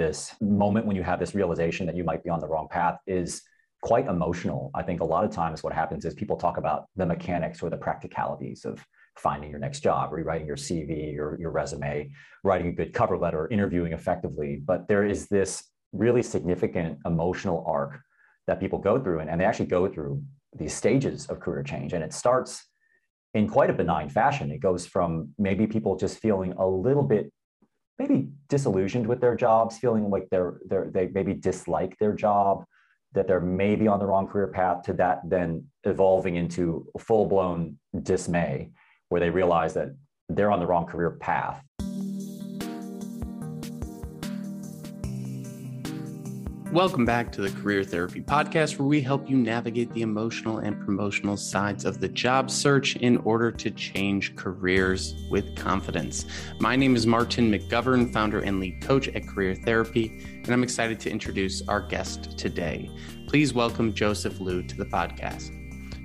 this moment when you have this realization that you might be on the wrong path is quite emotional. I think a lot of times what happens is people talk about the mechanics or the practicalities of finding your next job, rewriting your CV or your resume, writing a good cover letter, interviewing effectively. But there is this really significant emotional arc that people go through, and, and they actually go through these stages of career change. And it starts in quite a benign fashion. It goes from maybe people just feeling a little bit maybe disillusioned with their jobs, feeling like they're, they're they maybe dislike their job, that they're maybe on the wrong career path, to that then evolving into full blown dismay, where they realize that they're on the wrong career path. Welcome back to the Career Therapy Podcast, where we help you navigate the emotional and promotional sides of the job search in order to change careers with confidence. My name is Martin McGovern, founder and lead coach at Career Therapy, and I'm excited to introduce our guest today. Please welcome Joseph Liu to the podcast.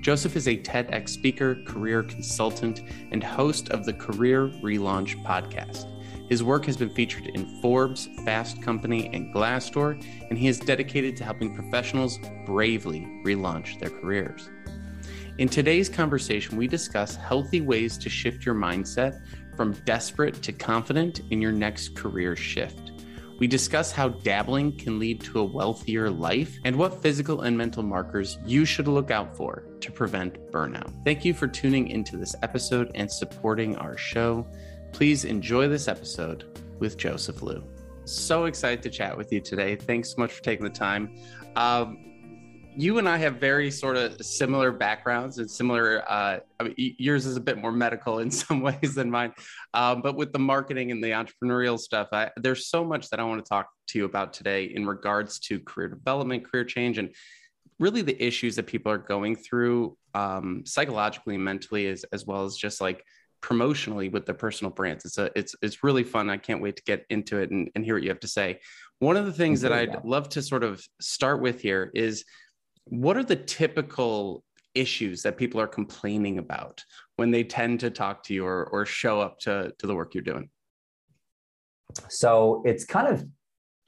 Joseph is a TEDx speaker, career consultant, and host of the Career Relaunch podcast. His work has been featured in Forbes, Fast Company, and Glassdoor, and he is dedicated to helping professionals bravely relaunch their careers. In today's conversation, we discuss healthy ways to shift your mindset from desperate to confident in your next career shift. We discuss how dabbling can lead to a wealthier life and what physical and mental markers you should look out for to prevent burnout. Thank you for tuning into this episode and supporting our show. Please enjoy this episode with Joseph Liu. So excited to chat with you today. Thanks so much for taking the time. Um, you and I have very sort of similar backgrounds and similar. Uh, I mean, yours is a bit more medical in some ways than mine, um, but with the marketing and the entrepreneurial stuff, I, there's so much that I want to talk to you about today in regards to career development, career change, and really the issues that people are going through um, psychologically and mentally, as as well as just like promotionally with the personal brands. It's a it's it's really fun. I can't wait to get into it and, and hear what you have to say. One of the things that I'd love to sort of start with here is what are the typical issues that people are complaining about when they tend to talk to you or, or show up to, to the work you're doing? So it's kind of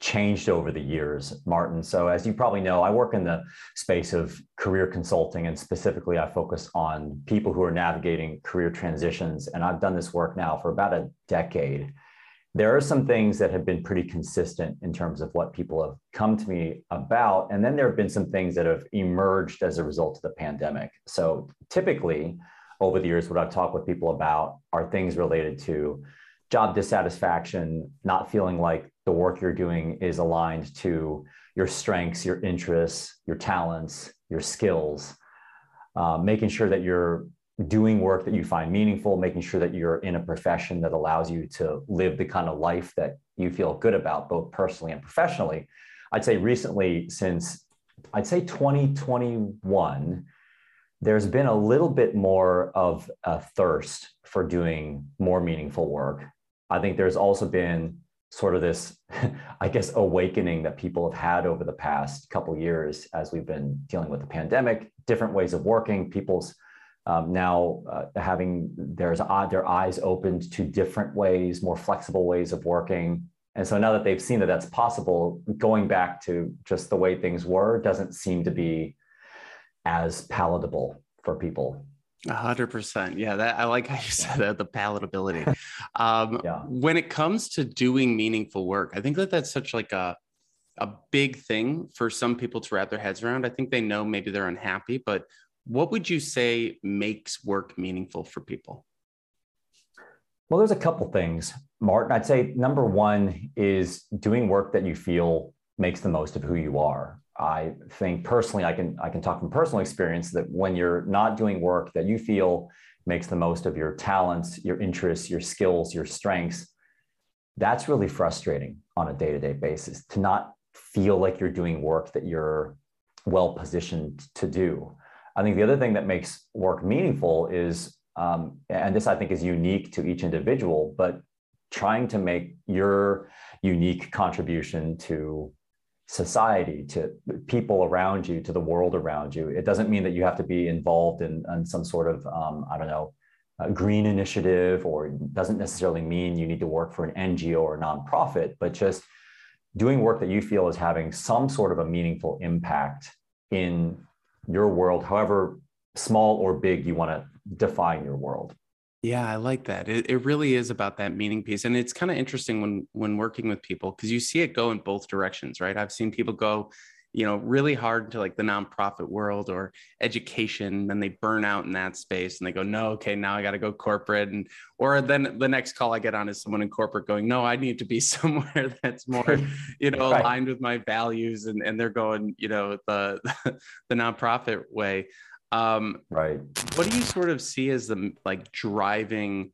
changed over the years, Martin. So, as you probably know, I work in the space of career consulting, and specifically, I focus on people who are navigating career transitions. And I've done this work now for about a decade. There are some things that have been pretty consistent in terms of what people have come to me about. And then there have been some things that have emerged as a result of the pandemic. So, typically, over the years, what I've talked with people about are things related to job dissatisfaction, not feeling like the work you're doing is aligned to your strengths, your interests, your talents, your skills, uh, making sure that you're doing work that you find meaningful, making sure that you're in a profession that allows you to live the kind of life that you feel good about, both personally and professionally. I'd say recently, since I'd say 2021, there's been a little bit more of a thirst for doing more meaningful work. I think there's also been sort of this, I guess, awakening that people have had over the past couple years as we've been dealing with the pandemic, different ways of working, people's um, now uh, having there's their eyes opened to different ways, more flexible ways of working. And so now that they've seen that that's possible, going back to just the way things were doesn't seem to be as palatable for people. A hundred percent. Yeah, that I like how you said that, the palatability. Um, yeah. When it comes to doing meaningful work, I think that that's such like a a big thing for some people to wrap their heads around. I think they know maybe they're unhappy, but what would you say makes work meaningful for people? Well, there's a couple things, Martin. I'd say number one is doing work that you feel makes the most of who you are. I think personally, I can I can talk from personal experience that when you're not doing work that you feel makes the most of your talents, your interests, your skills, your strengths, that's really frustrating on a day-to-day basis to not feel like you're doing work that you're well positioned to do. I think the other thing that makes work meaningful is, um, and this I think is unique to each individual, but trying to make your unique contribution to society, to people around you, to the world around you. It doesn't mean that you have to be involved in, in some sort of, um, I don't know, green initiative, or doesn't necessarily mean you need to work for an NGO or a nonprofit, but just doing work that you feel is having some sort of a meaningful impact in your world, however small or big you want to define your world. Yeah, I like that. It, it really is about that meaning piece. And it's kind of interesting when when working with people because you see it go in both directions, right? I've seen people go, you know, really hard into like the nonprofit world or education, then they burn out in that space and they go, no, okay, now I got to go corporate. And or then the next call I get on is someone in corporate going, no, I need to be somewhere that's more, you know, right. aligned with my values. And, and they're going, you know, the the nonprofit way. Um, right. What do you sort of see as the like driving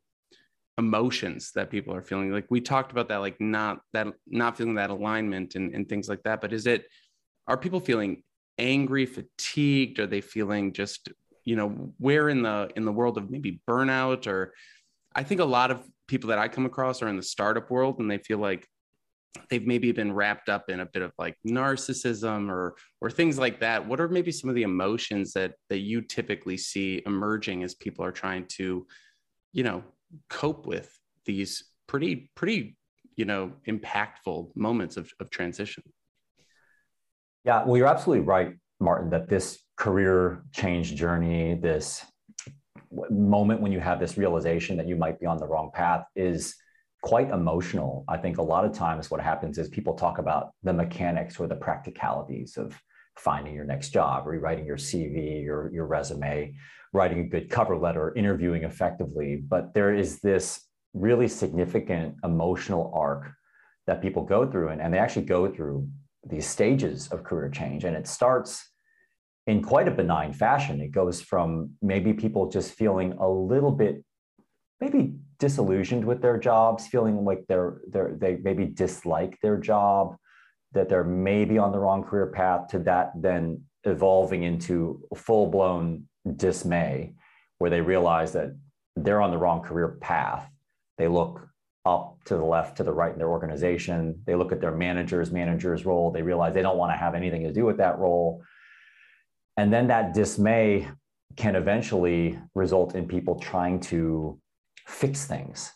emotions that people are feeling? Like we talked about that, like not that not feeling that alignment and, and things like that. But is it are people feeling angry, fatigued? Are they feeling just you know where in the in the world of maybe burnout or I think a lot of people that I come across are in the startup world and they feel like they've maybe been wrapped up in a bit of like narcissism or or things like that. What are maybe some of the emotions that that you typically see emerging as people are trying to you know cope with these pretty pretty you know impactful moments of, of transition? Yeah well you're absolutely right martin that this career change journey this moment when you have this realization that you might be on the wrong path is quite emotional. I think a lot of times what happens is people talk about the mechanics or the practicalities of finding your next job, rewriting your CV, your, your resume, writing a good cover letter, interviewing effectively. But there is this really significant emotional arc that people go through, and, and they actually go through these stages of career change. And it starts in quite a benign fashion. It goes from maybe people just feeling a little bit, maybe disillusioned with their jobs, feeling like they're, they're they maybe dislike their job, that they're maybe on the wrong career path, to that then evolving into full blown dismay, where they realize that they're on the wrong career path. They look up to the left, to the right in their organization. They look at their manager's manager's role. They realize they don't want to have anything to do with that role. And then that dismay can eventually result in people trying to fix things,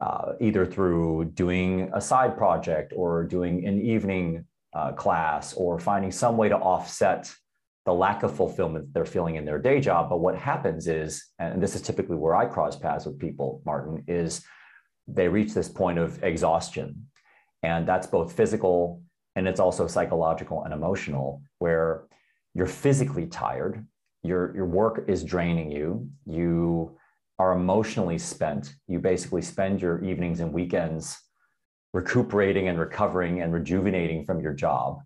uh, either through doing a side project or doing an evening uh, class or finding some way to offset the lack of fulfillment they're feeling in their day job. But what happens is, and this is typically where I cross paths with people, Martin, is they reach this point of exhaustion. And that's both physical and it's also psychological and emotional, where you're physically tired, your, your work is draining you, you are emotionally spent. You basically spend your evenings and weekends recuperating and recovering and rejuvenating from your job.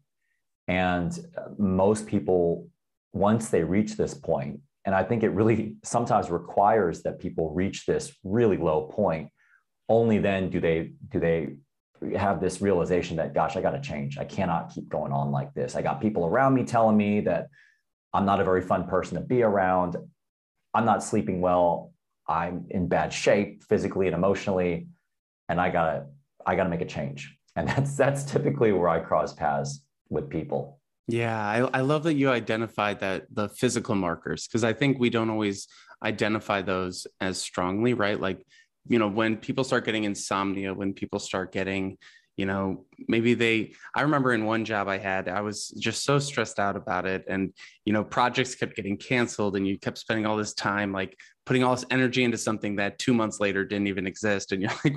And uh, most people, once they reach this point, and I think it really sometimes requires that people reach this really low point, only then do they do they have this realization that gosh, I got to change. I cannot keep going on like this. I got people around me telling me that I'm not a very fun person to be around. I'm not sleeping well. I'm in bad shape physically and emotionally, and I gotta I gotta make a change. And that's that's typically where I cross paths with people. Yeah, I, I love that you identified that the physical markers because I think we don't always identify those as strongly, right? Like, you know, when people start getting insomnia, when people start getting you know maybe they i remember in one job i had i was just so stressed out about it and you know projects kept getting canceled and you kept spending all this time like putting all this energy into something that two months later didn't even exist and you're like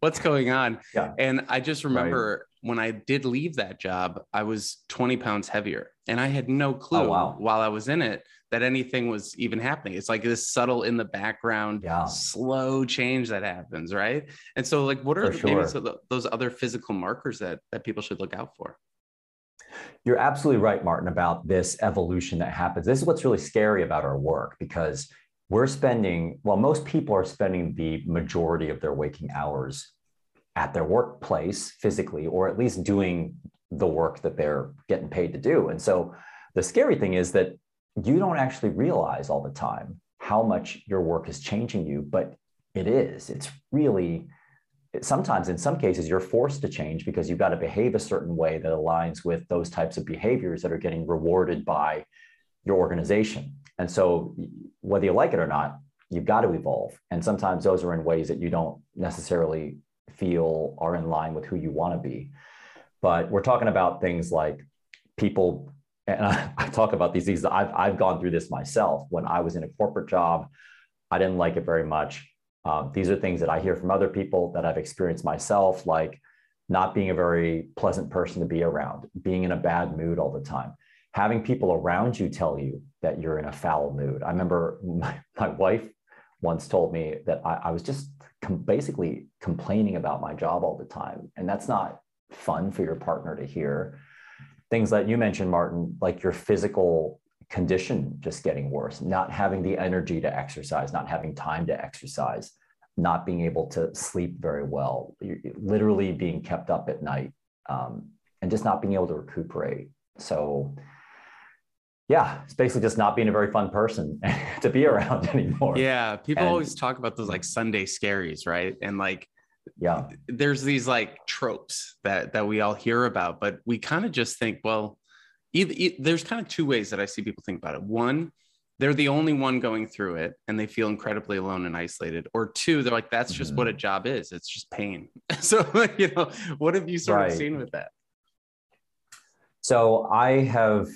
what's going on yeah. and i just remember right. when i did leave that job i was 20 pounds heavier and i had no oh, clue oh, wow. while i was in it that anything was even happening. It's like this subtle in the background, yeah. slow change that happens, right? And so, like, what are sure. maybe those other physical markers that that people should look out for? You're absolutely right, Martin, about this evolution that happens. This is what's really scary about our work because we're spending, well, most people are spending the majority of their waking hours at their workplace physically, or at least doing the work that they're getting paid to do. And so the scary thing is that you don't actually realize all the time how much your work is changing you, but it is. It's really, sometimes in some cases, you're forced to change because you've got to behave a certain way that aligns with those types of behaviors that are getting rewarded by your organization. And so, whether you like it or not, you've got to evolve. And sometimes those are in ways that you don't necessarily feel are in line with who you want to be. but we're talking about things like people and I, I, talk about these things I've, I've gone through this myself. When i was in a corporate job i didn't like it very much. Um, these are things that i hear from other people that i've experienced myself like not being a very pleasant person to be around being in a bad mood all the time. Having people around you tell you that you're in a foul mood. I remember my, my wife once told me that I, I was just com- basically complaining about my job all the time. And that's not fun for your partner to hear things that you mentioned, Martin, like your physical condition just getting worse, not having the energy to exercise, not having time to exercise, not being able to sleep very well, literally being kept up at night, um, and just not being able to recuperate. So, yeah, it's basically just not being a very fun person to be around anymore. Yeah, people and, always talk about those like Sunday scaries, right? And like yeah. There's these like tropes that that we all hear about but we kind of just think well either, either, there's kind of two ways that i see people think about it. One they're the only one going through it and they feel incredibly alone and isolated. Or two they're like that's just mm-hmm. what a job is. It's just pain. So you know what have you sort right. of seen with that? So i have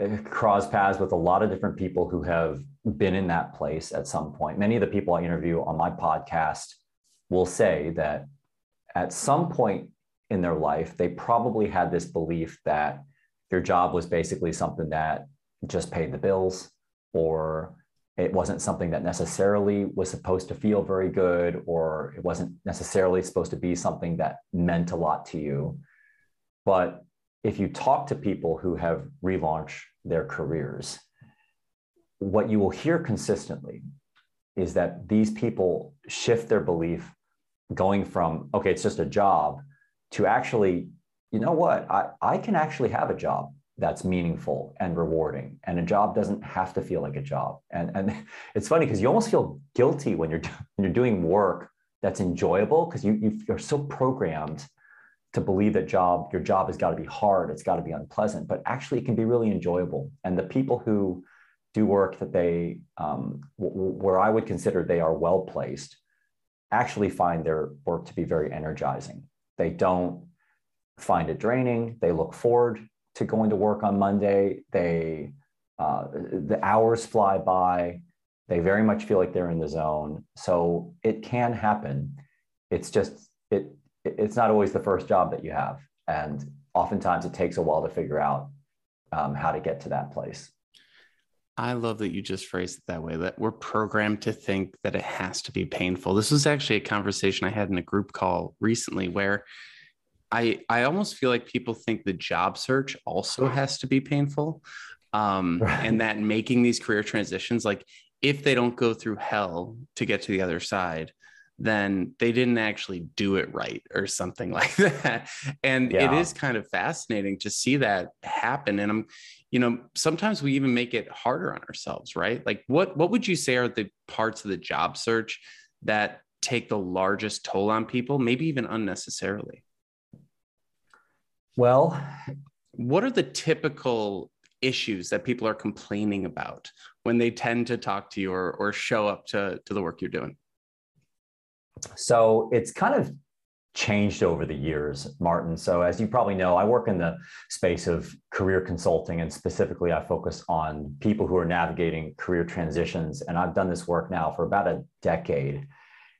uh, crossed paths with a lot of different people who have been in that place at some point. Many of the people i interview on my podcast will say that at some point in their life, they probably had this belief that their job was basically something that just paid the bills or it wasn't something that necessarily was supposed to feel very good or it wasn't necessarily supposed to be something that meant a lot to you. But if you talk to people who have relaunched their careers what you will hear consistently is that these people shift their belief going from okay it's just a job to actually you know what? I, I can actually have a job that's meaningful and rewarding. And a job doesn't have to feel like a job. And and it's funny because you almost feel guilty when you're when you're doing work that's enjoyable because you, you you're so programmed to believe that job your job has got to be hard it's got to be unpleasant but actually it can be really enjoyable. And the people who do work that they um, w- where i would consider they are well placed actually find their work to be very energizing. They don't find it draining. They look forward to going to work on Monday. They uh, the hours fly by. They very much feel like they're in the zone. So it can happen. It's just it it's not always the first job that you have, and oftentimes it takes a while to figure out um, how to get to that place. I love that you just phrased it that way, that we're programmed to think that it has to be painful. This was actually a conversation I had in a group call recently where I, I almost feel like people think the job search also has to be painful. Um, right. And that making these career transitions, like if they don't go through hell to get to the other side, then they didn't actually do it right or something like that. And yeah. it is kind of fascinating to see that happen. And I'm, you know, sometimes we even make it harder on ourselves, right? Like what what would you say are the parts of the job search that take the largest toll on people, maybe even unnecessarily? Well, what are the typical issues that people are complaining about when they tend to talk to you or, or show up to, to the work you're doing? So it's kind of changed over the years, Martin. So, as you probably know, I work in the space of career consulting, and specifically, I focus on people who are navigating career transitions. And I've done this work now for about a decade.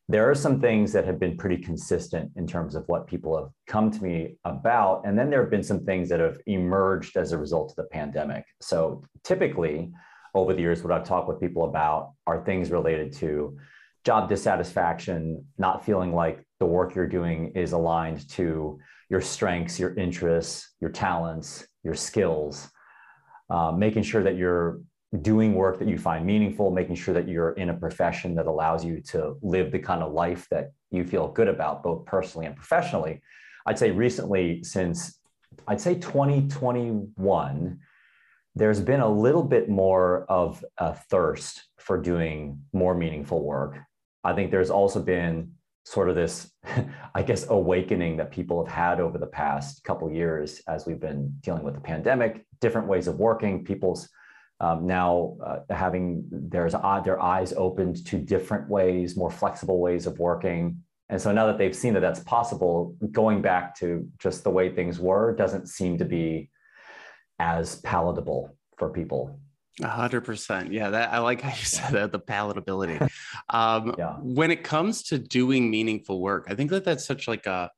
There are some things that have been pretty consistent in terms of what people have come to me about. And then there have been some things that have emerged as a result of the pandemic. So, typically, over the years, what I've talked with people about are things related to job dissatisfaction, not feeling like the work you're doing is aligned to your strengths, your interests, your talents, your skills, uh, making sure that you're doing work that you find meaningful, making sure that you're in a profession that allows you to live the kind of life that you feel good about, both personally and professionally. I'd say recently, since I'd say 2021, there's been a little bit more of a thirst for doing more meaningful work. I think there's also been sort of this, I guess, awakening that people have had over the past couple years as we've been dealing with the pandemic, different ways of working, people's um, now uh, having there's uh, their eyes opened to different ways, more flexible ways of working, And so now that they've seen that that's possible, going back to just the way things were doesn't seem to be as palatable for people. A hundred percent. Yeah, that I like how you said that the palatability. Um, yeah. When it comes to doing meaningful work, I think that that's such like a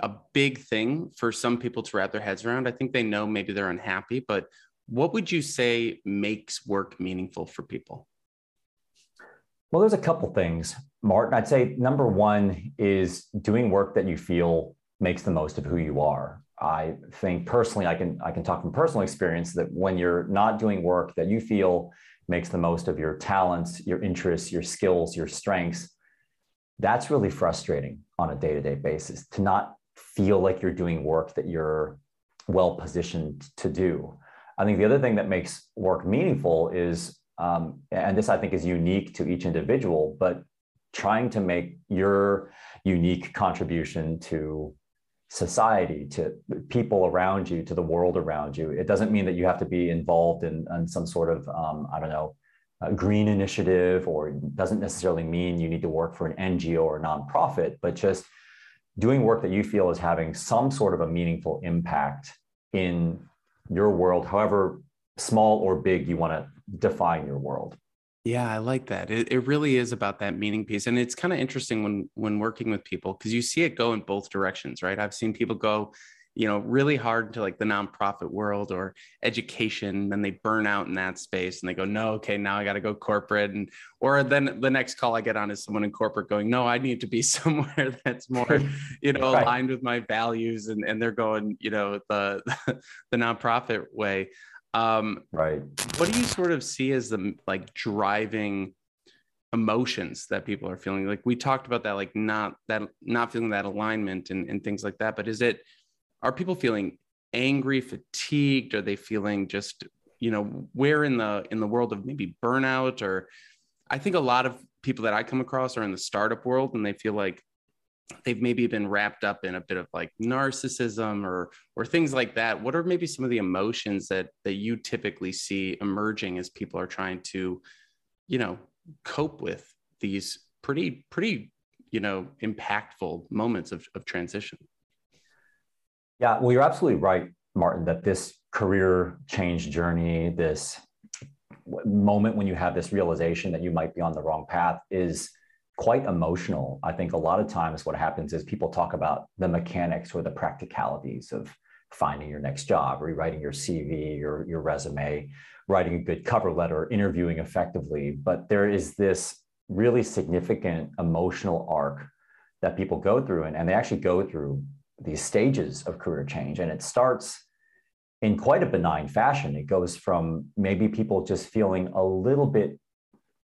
a big thing for some people to wrap their heads around. I think they know maybe they're unhappy, but what would you say makes work meaningful for people? Well, there's a couple things, Martin. I'd say number one is doing work that you feel makes the most of who you are. I think personally, I can I can talk from personal experience that when you're not doing work that you feel makes the most of your talents, your interests, your skills, your strengths, that's really frustrating on a day-to-day basis to not feel like you're doing work that you're well positioned to do. I think the other thing that makes work meaningful is um, and this I think is unique to each individual, but trying to make your unique contribution to society, to people around you, to the world around you. It doesn't mean that you have to be involved in, in some sort of, um, I don't know, green initiative, or doesn't necessarily mean you need to work for an NGO or a nonprofit, but just doing work that you feel is having some sort of a meaningful impact in your world, however small or big you want to define your world. Yeah, I like that. It, it really is about that meaning piece. And it's kind of interesting when when working with people because you see it go in both directions, right? I've seen people go, you know, really hard into like the nonprofit world or education, then they burn out in that space and they go, no, okay, now I got to go corporate. And or then the next call I get on is someone in corporate going, no, I need to be somewhere that's more, you know, right. aligned with my values. And and they're going, you know, the the nonprofit way. Um, right. What do you sort of see as the like driving emotions that people are feeling? Like we talked about that, like not that not feeling that alignment and, and things like that. But is it are people feeling angry, fatigued? Are they feeling just you know where in the in the world of maybe burnout or I think a lot of people that I come across are in the startup world and they feel like they've maybe been wrapped up in a bit of like narcissism or or things like that. What are maybe some of the emotions that that you typically see emerging as people are trying to you know cope with these pretty pretty you know impactful moments of, of transition? Yeah well you're absolutely right martin that this career change journey this moment when you have this realization that you might be on the wrong path is quite emotional. I think a lot of times what happens is people talk about the mechanics or the practicalities of finding your next job, rewriting your CV, your, your resume, writing a good cover letter, interviewing effectively. But there is this really significant emotional arc that people go through, and, and they actually go through these stages of career change. And it starts in quite a benign fashion. It goes from maybe people just feeling a little bit,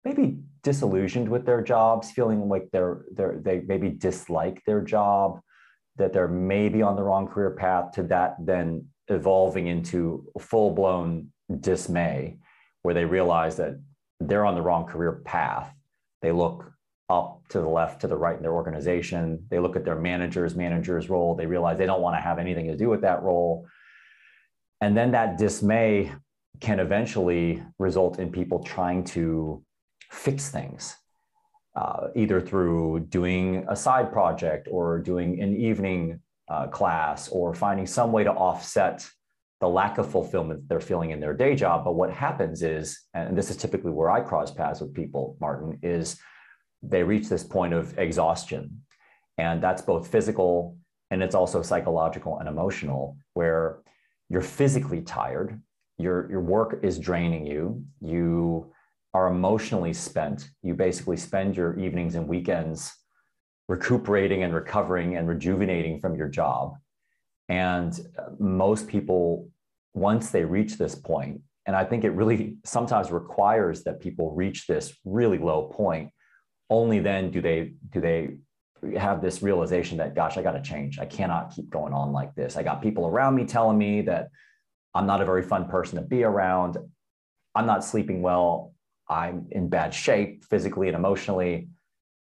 maybe disillusioned with their jobs, feeling like they're, they're they maybe dislike their job, that they're maybe on the wrong career path, to that then evolving into full blown dismay, where they realize that they're on the wrong career path. They look up to the left, to the right in their organization. They look at their manager's manager's role. They realize they don't want to have anything to do with that role. And then that dismay can eventually result in people trying to fix things, uh, either through doing a side project or doing an evening uh, class or finding some way to offset the lack of fulfillment they're feeling in their day job. But what happens is, and this is typically where I cross paths with people, Martin, is they reach this point of exhaustion. And that's both physical and it's also psychological and emotional, where you're physically tired, your, your work is draining you, you are emotionally spent. You basically spend your evenings and weekends recuperating and recovering and rejuvenating from your job. And uh, most people, once they reach this point, and I think it really sometimes requires that people reach this really low point, only then do they do they have this realization that gosh i got to change i cannot keep going on like this i got people around me telling me that i'm not a very fun person to be around i'm not sleeping well I'm in bad shape physically and emotionally,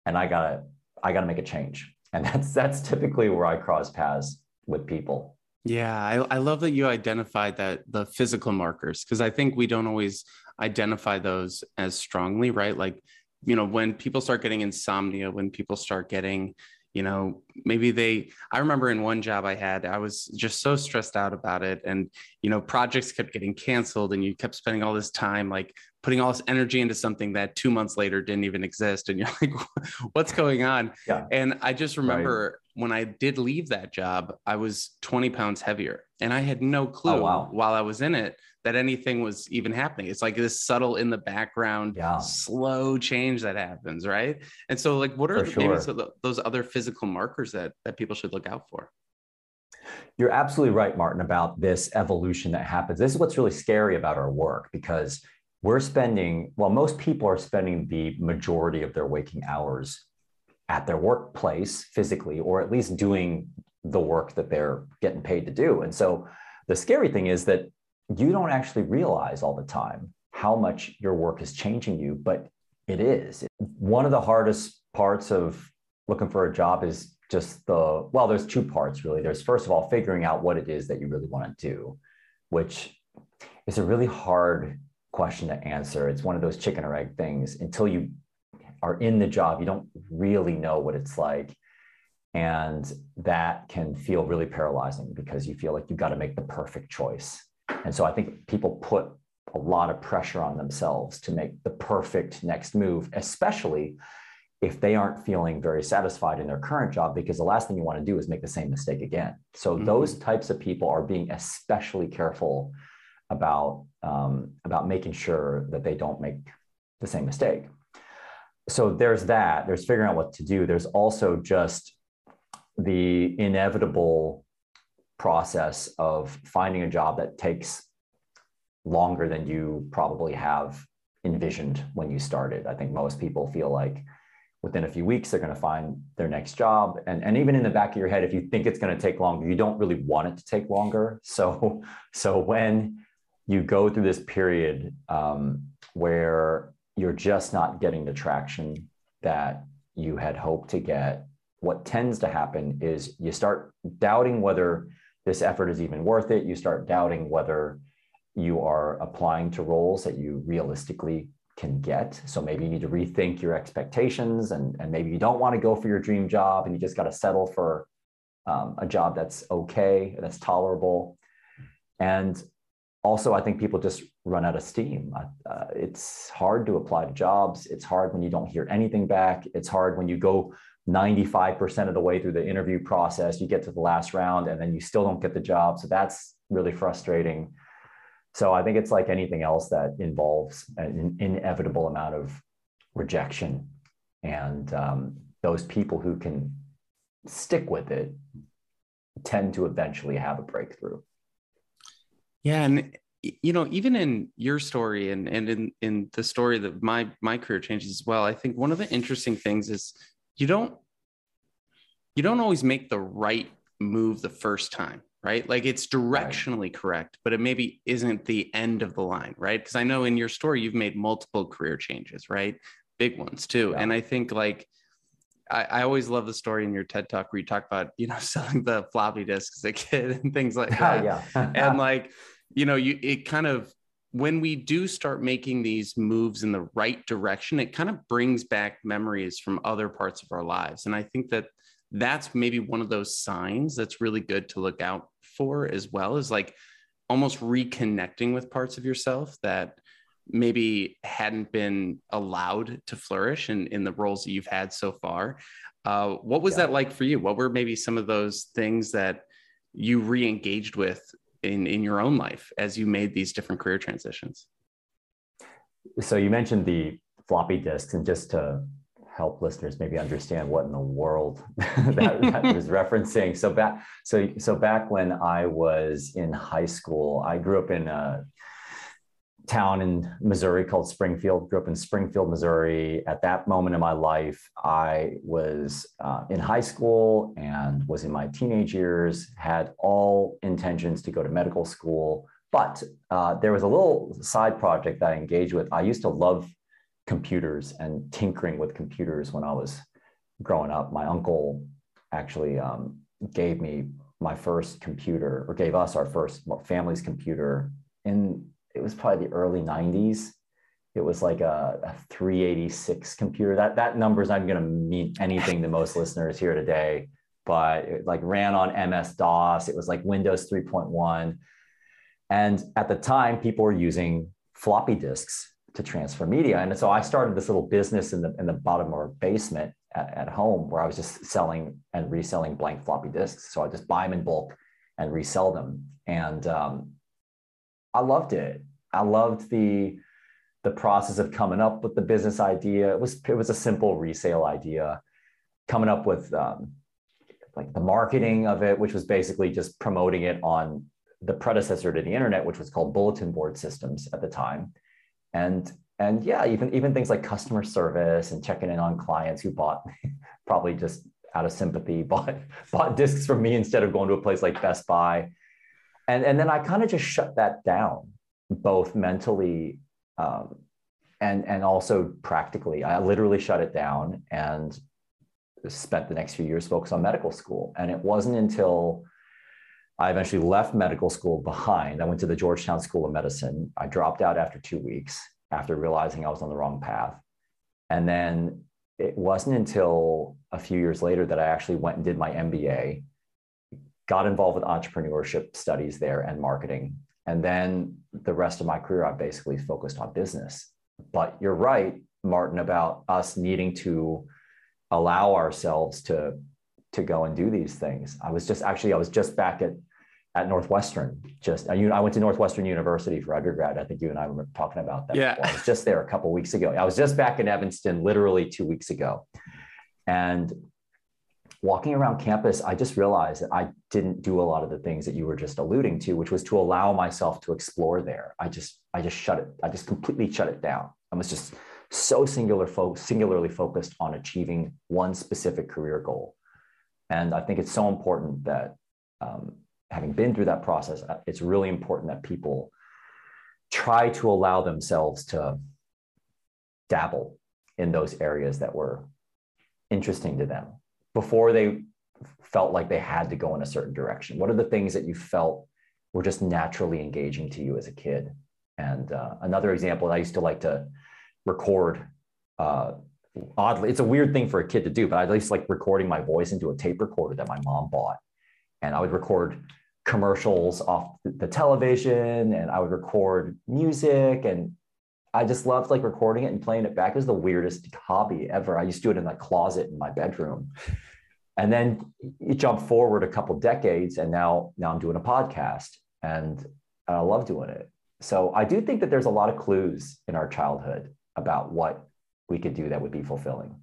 and I gotta I gotta make a change. And that's that's typically where I cross paths with people. Yeah, I, I love that you identified that the physical markers because I think we don't always identify those as strongly, right? Like, you know, when people start getting insomnia, when people start getting, you know maybe they i remember in one job i had i was just so stressed out about it and you know projects kept getting canceled and you kept spending all this time like putting all this energy into something that two months later didn't even exist and you're like what's going on yeah. and i just remember right. when i did leave that job i was 20 pounds heavier and i had no clue oh, wow. while i was in it that anything was even happening. It's like this subtle in the background, yeah. slow change that happens, right? And so, like, what are sure. maybe those other physical markers that that people should look out for? You're absolutely right, Martin, about this evolution that happens. This is what's really scary about our work because we're spending, well, most people are spending the majority of their waking hours at their workplace physically, or at least doing the work that they're getting paid to do. And so the scary thing is that you don't actually realize all the time how much your work is changing you, but it is. One of the hardest parts of looking for a job is just the, well, there's two parts really. There's first of all, figuring out what it is that you really want to do, which is a really hard question to answer. It's one of those chicken or egg things. Until you are in the job, you don't really know what it's like. And that can feel really paralyzing because you feel like you've got to make the perfect choice. And so I think people put a lot of pressure on themselves to make the perfect next move, especially if they aren't feeling very satisfied in their current job, because the last thing you want to do is make the same mistake again. So mm-hmm. those types of people are being especially careful about um, about making sure that they don't make the same mistake. So there's that. There's figuring out what to do. There's also just the inevitable process of finding a job that takes longer than you probably have envisioned when you started. I think most people feel like within a few weeks they're going to find their next job and, and even in the back of your head if you think it's going to take longer you don't really want it to take longer so so when you go through this period um, where you're just not getting the traction that you had hoped to get what tends to happen is you start doubting whether this effort is even worth it. You start doubting whether you are applying to roles that you realistically can get. So maybe you need to rethink your expectations and, and maybe you don't want to go for your dream job and you just got to settle for um, a job that's okay, that's tolerable. And also, I think people just run out of steam. Uh, it's hard to apply to jobs. It's hard when you don't hear anything back. It's hard when you go 95% of the way through the interview process, you get to the last round and then you still don't get the job. So that's really frustrating. So I think it's like anything else that involves an inevitable amount of rejection. And um, those people who can stick with it tend to eventually have a breakthrough. Yeah. And you know, even in your story and, and in, in the story that my my career changes as well, I think one of the interesting things is you don't you don't always make the right move the first time right like it's directionally correct but it maybe isn't the end of the line right because i know in your story you've made multiple career changes right big ones too yeah. and i think like I, I, always love the story in your TED talk where you talk about, you know, selling the floppy disks as a kid and things like oh, that. yeah. and like, you know, you it kind of when we do start making these moves in the right direction, it kind of brings back memories from other parts of our lives. And I think that that's maybe one of those signs that's really good to look out for as well is like almost reconnecting with parts of yourself that maybe hadn't been allowed to flourish in, in the roles that you've had so far. Uh, what was yeah. that like for you? What were maybe some of those things that you re-engaged with in in your own life as you made these different career transitions? So you mentioned the floppy disks, and just to help listeners maybe understand what in the world that, that was referencing. So back so so back when I was in high school, I grew up in a town in Missouri called Springfield. Grew up in Springfield, Missouri. At that moment in my life, I was uh, in high school and was in my teenage years. Had all intentions to go to medical school, but uh, there was a little side project that I engaged with. I used to love computers and tinkering with computers when I was growing up. My uncle actually um, gave me my first computer, or gave us our first family's computer in it was probably the early 90s it was like a, a 386 computer. That that number's not going to mean anything to most listeners here today, but it like ran on MS DOS. It was like Windows 3.1. And at the time, people were using floppy disks to transfer media. And so I started this little business in the in the bottom or basement at, at home where I was just selling and reselling blank floppy disks. So I just buy them in bulk and resell them. And um, I loved it. I loved the the process of coming up with the business idea. It was it was a simple resale idea, coming up with um, like the marketing of it, which was basically just promoting it on the predecessor to the internet, which was called bulletin board systems at the time, and and yeah, even even things like customer service and checking in on clients who bought probably just out of sympathy bought bought discs from me instead of going to a place like Best Buy, and and then I kind of just shut that down, both mentally um, and and also practically. I literally shut it down and spent the next few years focused on medical school, and it wasn't until I eventually left medical school behind. I went to the Georgetown School of Medicine. I dropped out after two weeks after realizing I was on the wrong path. And then it wasn't until a few years later that I actually went and did my MBA, got involved with entrepreneurship studies there and marketing. And then the rest of my career, I basically focused on business. But you're right, Martin, about us needing to allow ourselves to to go and do these things. I was just actually I was just back at at Northwestern. Just I went to Northwestern University for undergrad. I think you and I were talking about that. Yeah, before. I was just there a couple weeks ago. I was just back in Evanston, literally two weeks ago, and walking around campus, I just realized that I didn't do a lot of the things that you were just alluding to, which was to allow myself to explore there. I just I just shut it. I just completely shut it down. I was just so singular fo- singularly focused on achieving one specific career goal. And I think it's so important that um, having been through that process, uh, it's really important that people try to allow themselves to dabble in those areas that were interesting to them before they felt like they had to go in a certain direction. What are the things that you felt were just naturally engaging to you as a kid? And uh, another example, I used to like to record. Uh, oddly, it's a weird thing for a kid to do, but I used to like recording my voice into a tape recorder that my mom bought, and I would record commercials off the television and I would record music and I just loved like recording it and playing it back. It was the weirdest hobby ever. I used to do it in the closet in my bedroom. And then you jump forward a couple decades and now now I'm doing a podcast and and I love doing it. So I do think that there's a lot of clues in our childhood about what we could do that would be fulfilling.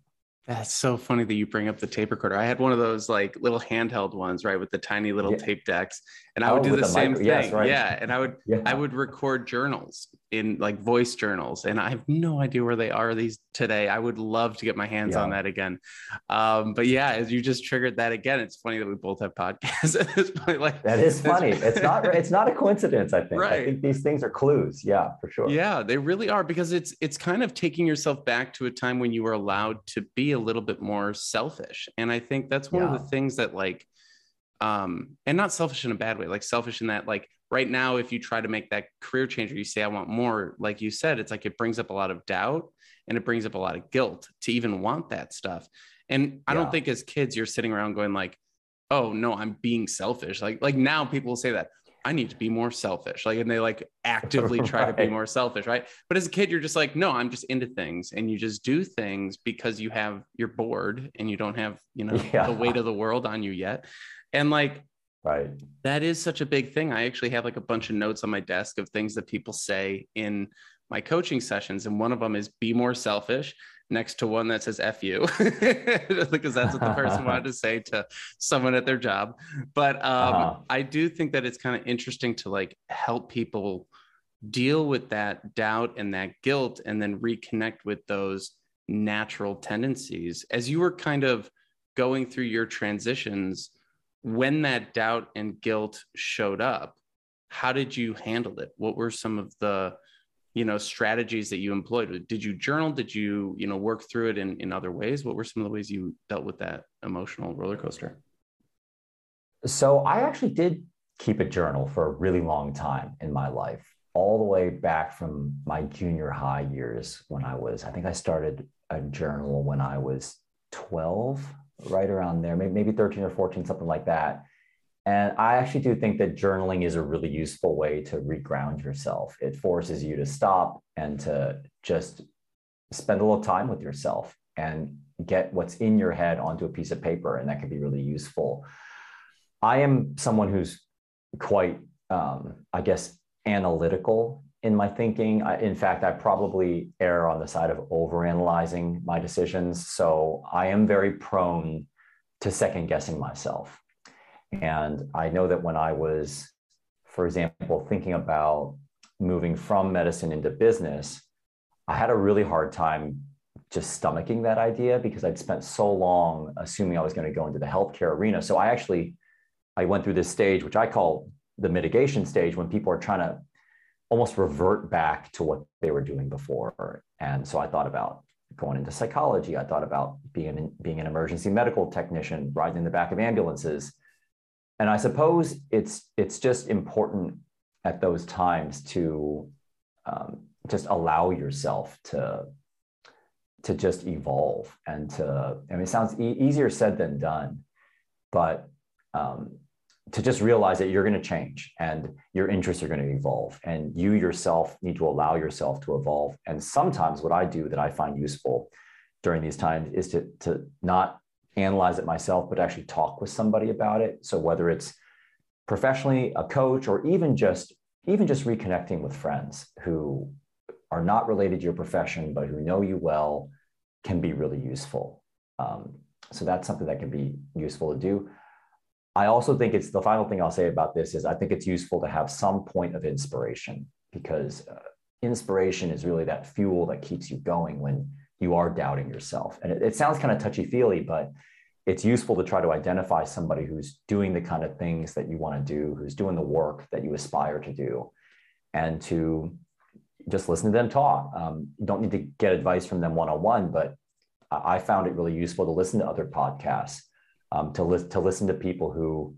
That's so funny that you bring up the tape recorder. I had one of those like little handheld ones, right, with the tiny little yeah. tape decks, and I would oh, do the, the same micro- thing. Yes, right. Yeah, and I would yeah. I would record journals in like voice journals, and I have no idea where they are these today. I would love to get my hands yeah. on that again. Um, but yeah, as you just triggered that again, it's funny that we both have podcasts at this point. Like that is funny. it's not it's not a coincidence. I think. Right. I think these things are clues. Yeah, for sure. Yeah, they really are because it's it's kind of taking yourself back to a time when you were allowed to be a little bit more selfish. And I think that's one yeah. of the things that like um and not selfish in a bad way, like selfish in that like right now if you try to make that career change or you say I want more, like you said, it's like it brings up a lot of doubt and it brings up a lot of guilt to even want that stuff. And I yeah. don't think as kids you're sitting around going like, "Oh, no, I'm being selfish." Like like now people will say that, I need to be more selfish. Like, and they like actively try right. to be more selfish, right? But as a kid, you're just like, no, I'm just into things, and you just do things because you have you're bored and you don't have you know yeah. the weight of the world on you yet, and like. Right. That is such a big thing. I actually have like a bunch of notes on my desk of things that people say in my coaching sessions. And one of them is be more selfish next to one that says F you, because that's what the person wanted to say to someone at their job. But um, uh-huh. I do think that it's kind of interesting to like help people deal with that doubt and that guilt and then reconnect with those natural tendencies. As you were kind of going through your transitions, when that doubt and guilt showed up, how did you handle it? What were some of the you know strategies that you employed? Did you journal? Did you you know work through it in in other ways? What were some of the ways you dealt with that emotional roller coaster? So i actually did keep a journal for a really long time in my life all the way back from my junior high years when I was, I think I started a journal when I was 12, right around there, maybe, maybe 13 or 14, something like that. And I actually do think that journaling is a really useful way to reground yourself. It forces you to stop and to just spend a little time with yourself and get what's in your head onto a piece of paper. And that can be really useful. I am someone who's quite, um, I guess, analytical in my thinking. I, in fact, I probably err on the side of overanalyzing my decisions. So I am very prone to second guessing myself. And I know that when I was, for example, thinking about moving from medicine into business, I had a really hard time just stomaching that idea because I'd spent so long assuming I was going to go into the healthcare arena. So I actually I went through this stage, which I call the mitigation stage, when people are trying to almost revert back to what they were doing before. And so I thought about going into psychology. I thought about being an, being an emergency medical technician, riding in the back of ambulances and I suppose it's it's just important at those times to um, just allow yourself to to just evolve and to I mean it sounds e- easier said than done, but um, to just realize that you're going to change and your interests are going to evolve and you yourself need to allow yourself to evolve. And sometimes what i do that i find useful during these times is to, to not analyze it myself, but actually talk with somebody about it. So whether it's professionally, a coach, or even just even just reconnecting with friends who are not related to your profession but who know you well can be really useful. Um, so that's something that can be useful to do. I also think it's the final thing I'll say about this is I think it's useful to have some point of inspiration because uh, inspiration is really that fuel that keeps you going when you are doubting yourself. And it, it sounds kind of touchy feely, but it's useful to try to identify somebody who's doing the kind of things that you want to do, who's doing the work that you aspire to do, and to just listen to them talk. Um, you don't need to get advice from them one on one, but I found it really useful to listen to other podcasts, um, to, li- to listen to people who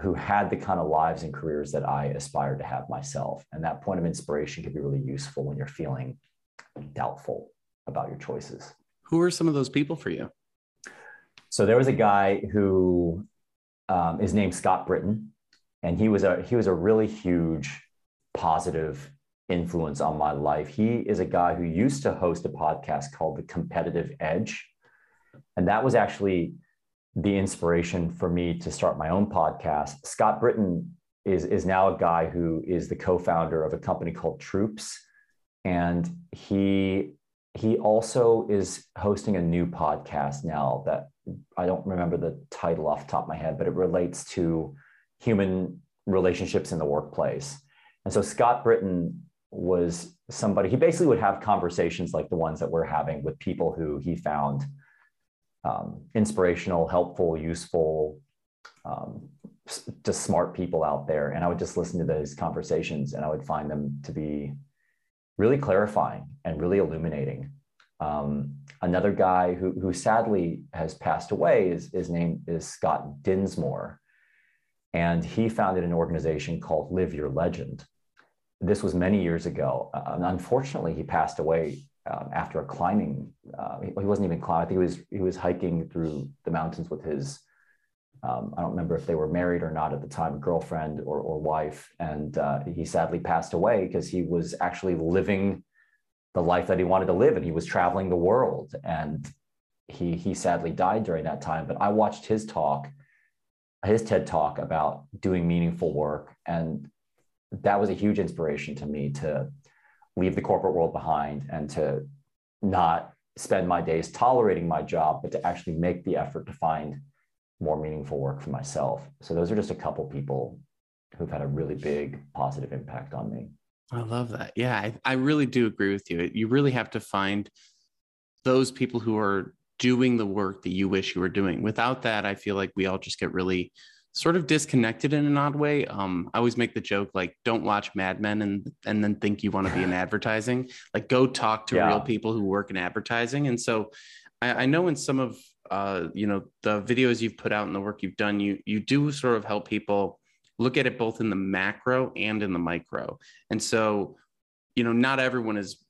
who had the kind of lives and careers that I aspired to have myself. And that point of inspiration can be really useful when you're feeling doubtful about your choices. Who are some of those people for you? So there was a guy who um, is named Scott Britton, and he was a he was a really huge positive influence on my life. He is a guy who used to host a podcast called The Competitive Edge, and that was actually the inspiration for me to start my own podcast. Scott Britton is is now a guy who is the co-founder of a company called Troops, and he he also is hosting a new podcast now that I don't remember the title off the top of my head, but it relates to human relationships in the workplace. And so Scott Britton was somebody, he basically would have conversations like the ones that we're having with people who he found um, inspirational, helpful, useful, um, just smart people out there. And I would just listen to those conversations and I would find them to be really clarifying and really illuminating. Um, another guy who, who sadly has passed away is his name is Scott Dinsmore. And he founded an organization called Live Your Legend. This was many years ago. Uh, unfortunately, he passed away um, after a climbing. Uh, he, he, wasn't even climbing. I think he was he was hiking through the mountains with his. Um, I don't remember if they were married or not at the time, girlfriend or, or wife. And uh, he sadly passed away because he was actually living the life that he wanted to live and he was traveling the world. And he he sadly died during that time. But i watched his talk his ted talk about doing meaningful work. And that was a huge inspiration to me to leave the corporate world behind and to not spend my days tolerating my job but to actually make the effort to find more meaningful work for myself so those are just a couple people who've had a really big positive impact on me I love that. Yeah, I, I really do agree with you. You really have to find those people who are doing the work that you wish you were doing. Without that, I feel like we all just get really sort of disconnected in an odd way. Um, I always make the joke like, don't watch Mad Men and and then think you want to be in advertising. Like, go talk to yeah. real people who work in advertising. And so, I, I know in some of uh, you know the videos you've put out and the work you've done, you you do sort of help people look at it both in the macro and in the micro. And so, you know, not everyone is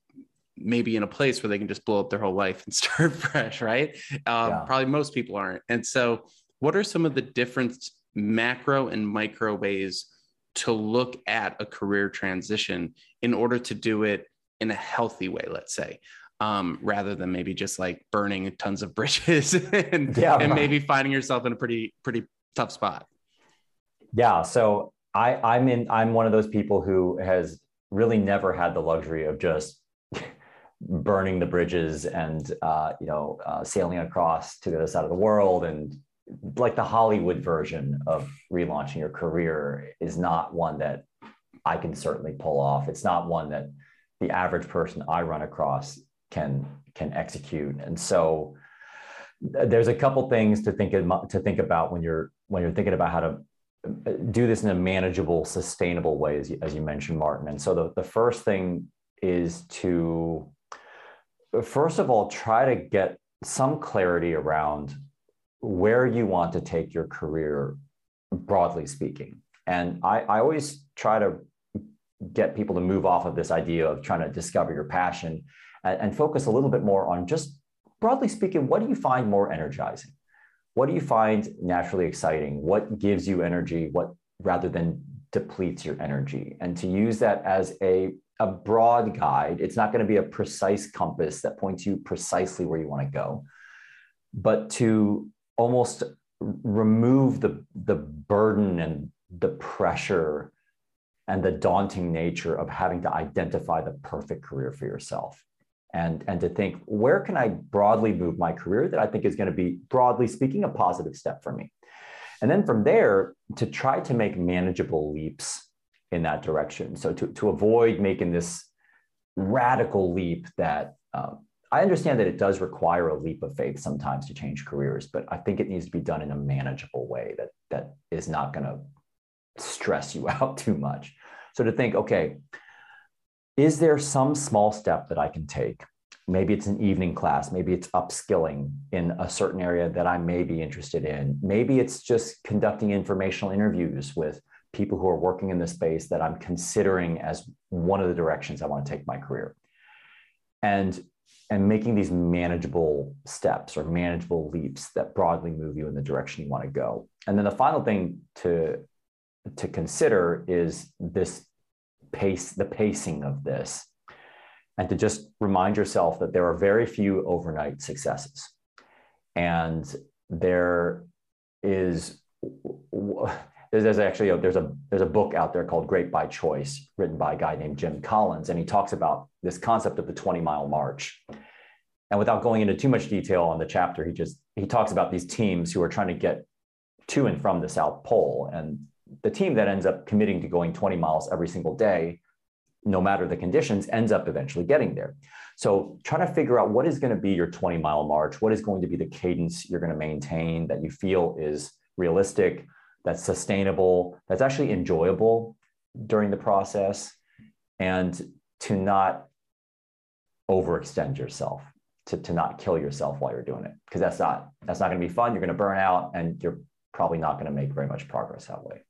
maybe in a place where they can just blow up their whole life and start fresh, right? Um, yeah. Probably most people aren't. And so, what are some of the different macro and micro ways to look at a career transition in order to do it in a healthy way, let's say? Um, rather than maybe just like burning tons of bridges and, yeah, and maybe finding yourself in a pretty pretty tough spot. Yeah. So I, I'm in. I'm one of those people who has really never had the luxury of just burning the bridges and uh, you know uh, sailing across to the other side of the world and like the Hollywood version of relaunching your career is not one that I can certainly pull off. It's not one that the average person I run across can can execute. And so there's a couple things to think to think about when you're when you're thinking about how to uh, do this in a manageable, sustainable way, as you, as you mentioned, Martin. And so the, the first thing is to first of all try to get some clarity around where you want to take your career, broadly speaking. And I, I always try to get people to move off of this idea of trying to discover your passion and, and focus a little bit more on just broadly speaking, what do you find more energizing? What do you find naturally exciting? What gives you energy? What rather than depletes your energy? And to use that as a, a broad guide, it's not going to be a precise compass that points you precisely where you want to go, but to almost remove the, the burden and the pressure and the daunting nature of having to identify the perfect career for yourself and and to think where can i broadly move my career that i think is going to be broadly speaking a positive step for me and then from there to try to make manageable leaps in that direction so to, to avoid making this radical leap that um, I understand that it does require a leap of faith sometimes to change careers, but I think it needs to be done in a manageable way that that is not going to stress you out too much. So to think, okay, is there some small step that I can take? Maybe it's an evening class, maybe it's upskilling in a certain area that I may be interested in. Maybe it's just conducting informational interviews with people who are working in the space that I'm considering as one of the directions I want to take my career. And and making these manageable steps or manageable leaps that broadly move you in the direction you want to go. And then the final thing to to consider is this pace, the pacing of this, and to just remind yourself that there are very few overnight successes, and there is there's actually a, there's a there's a book out there called Great by Choice, written by a guy named Jim Collins, and he talks about this concept of the 20 mile march. And without going into too much detail on the chapter, he just he talks about these teams who are trying to get to and from the South Pole, and the team that ends up committing to going 20 miles every single day, no matter the conditions, ends up eventually getting there. So trying to figure out what is going to be your 20 mile march, what is going to be the cadence you're going to maintain that you feel is realistic that's sustainable, that's actually enjoyable during the process, and to not overextend yourself, to, to not kill yourself while you're doing it. Because that's not that's not going to be fun. You're going to burn out and you're probably not going to make very much progress that way.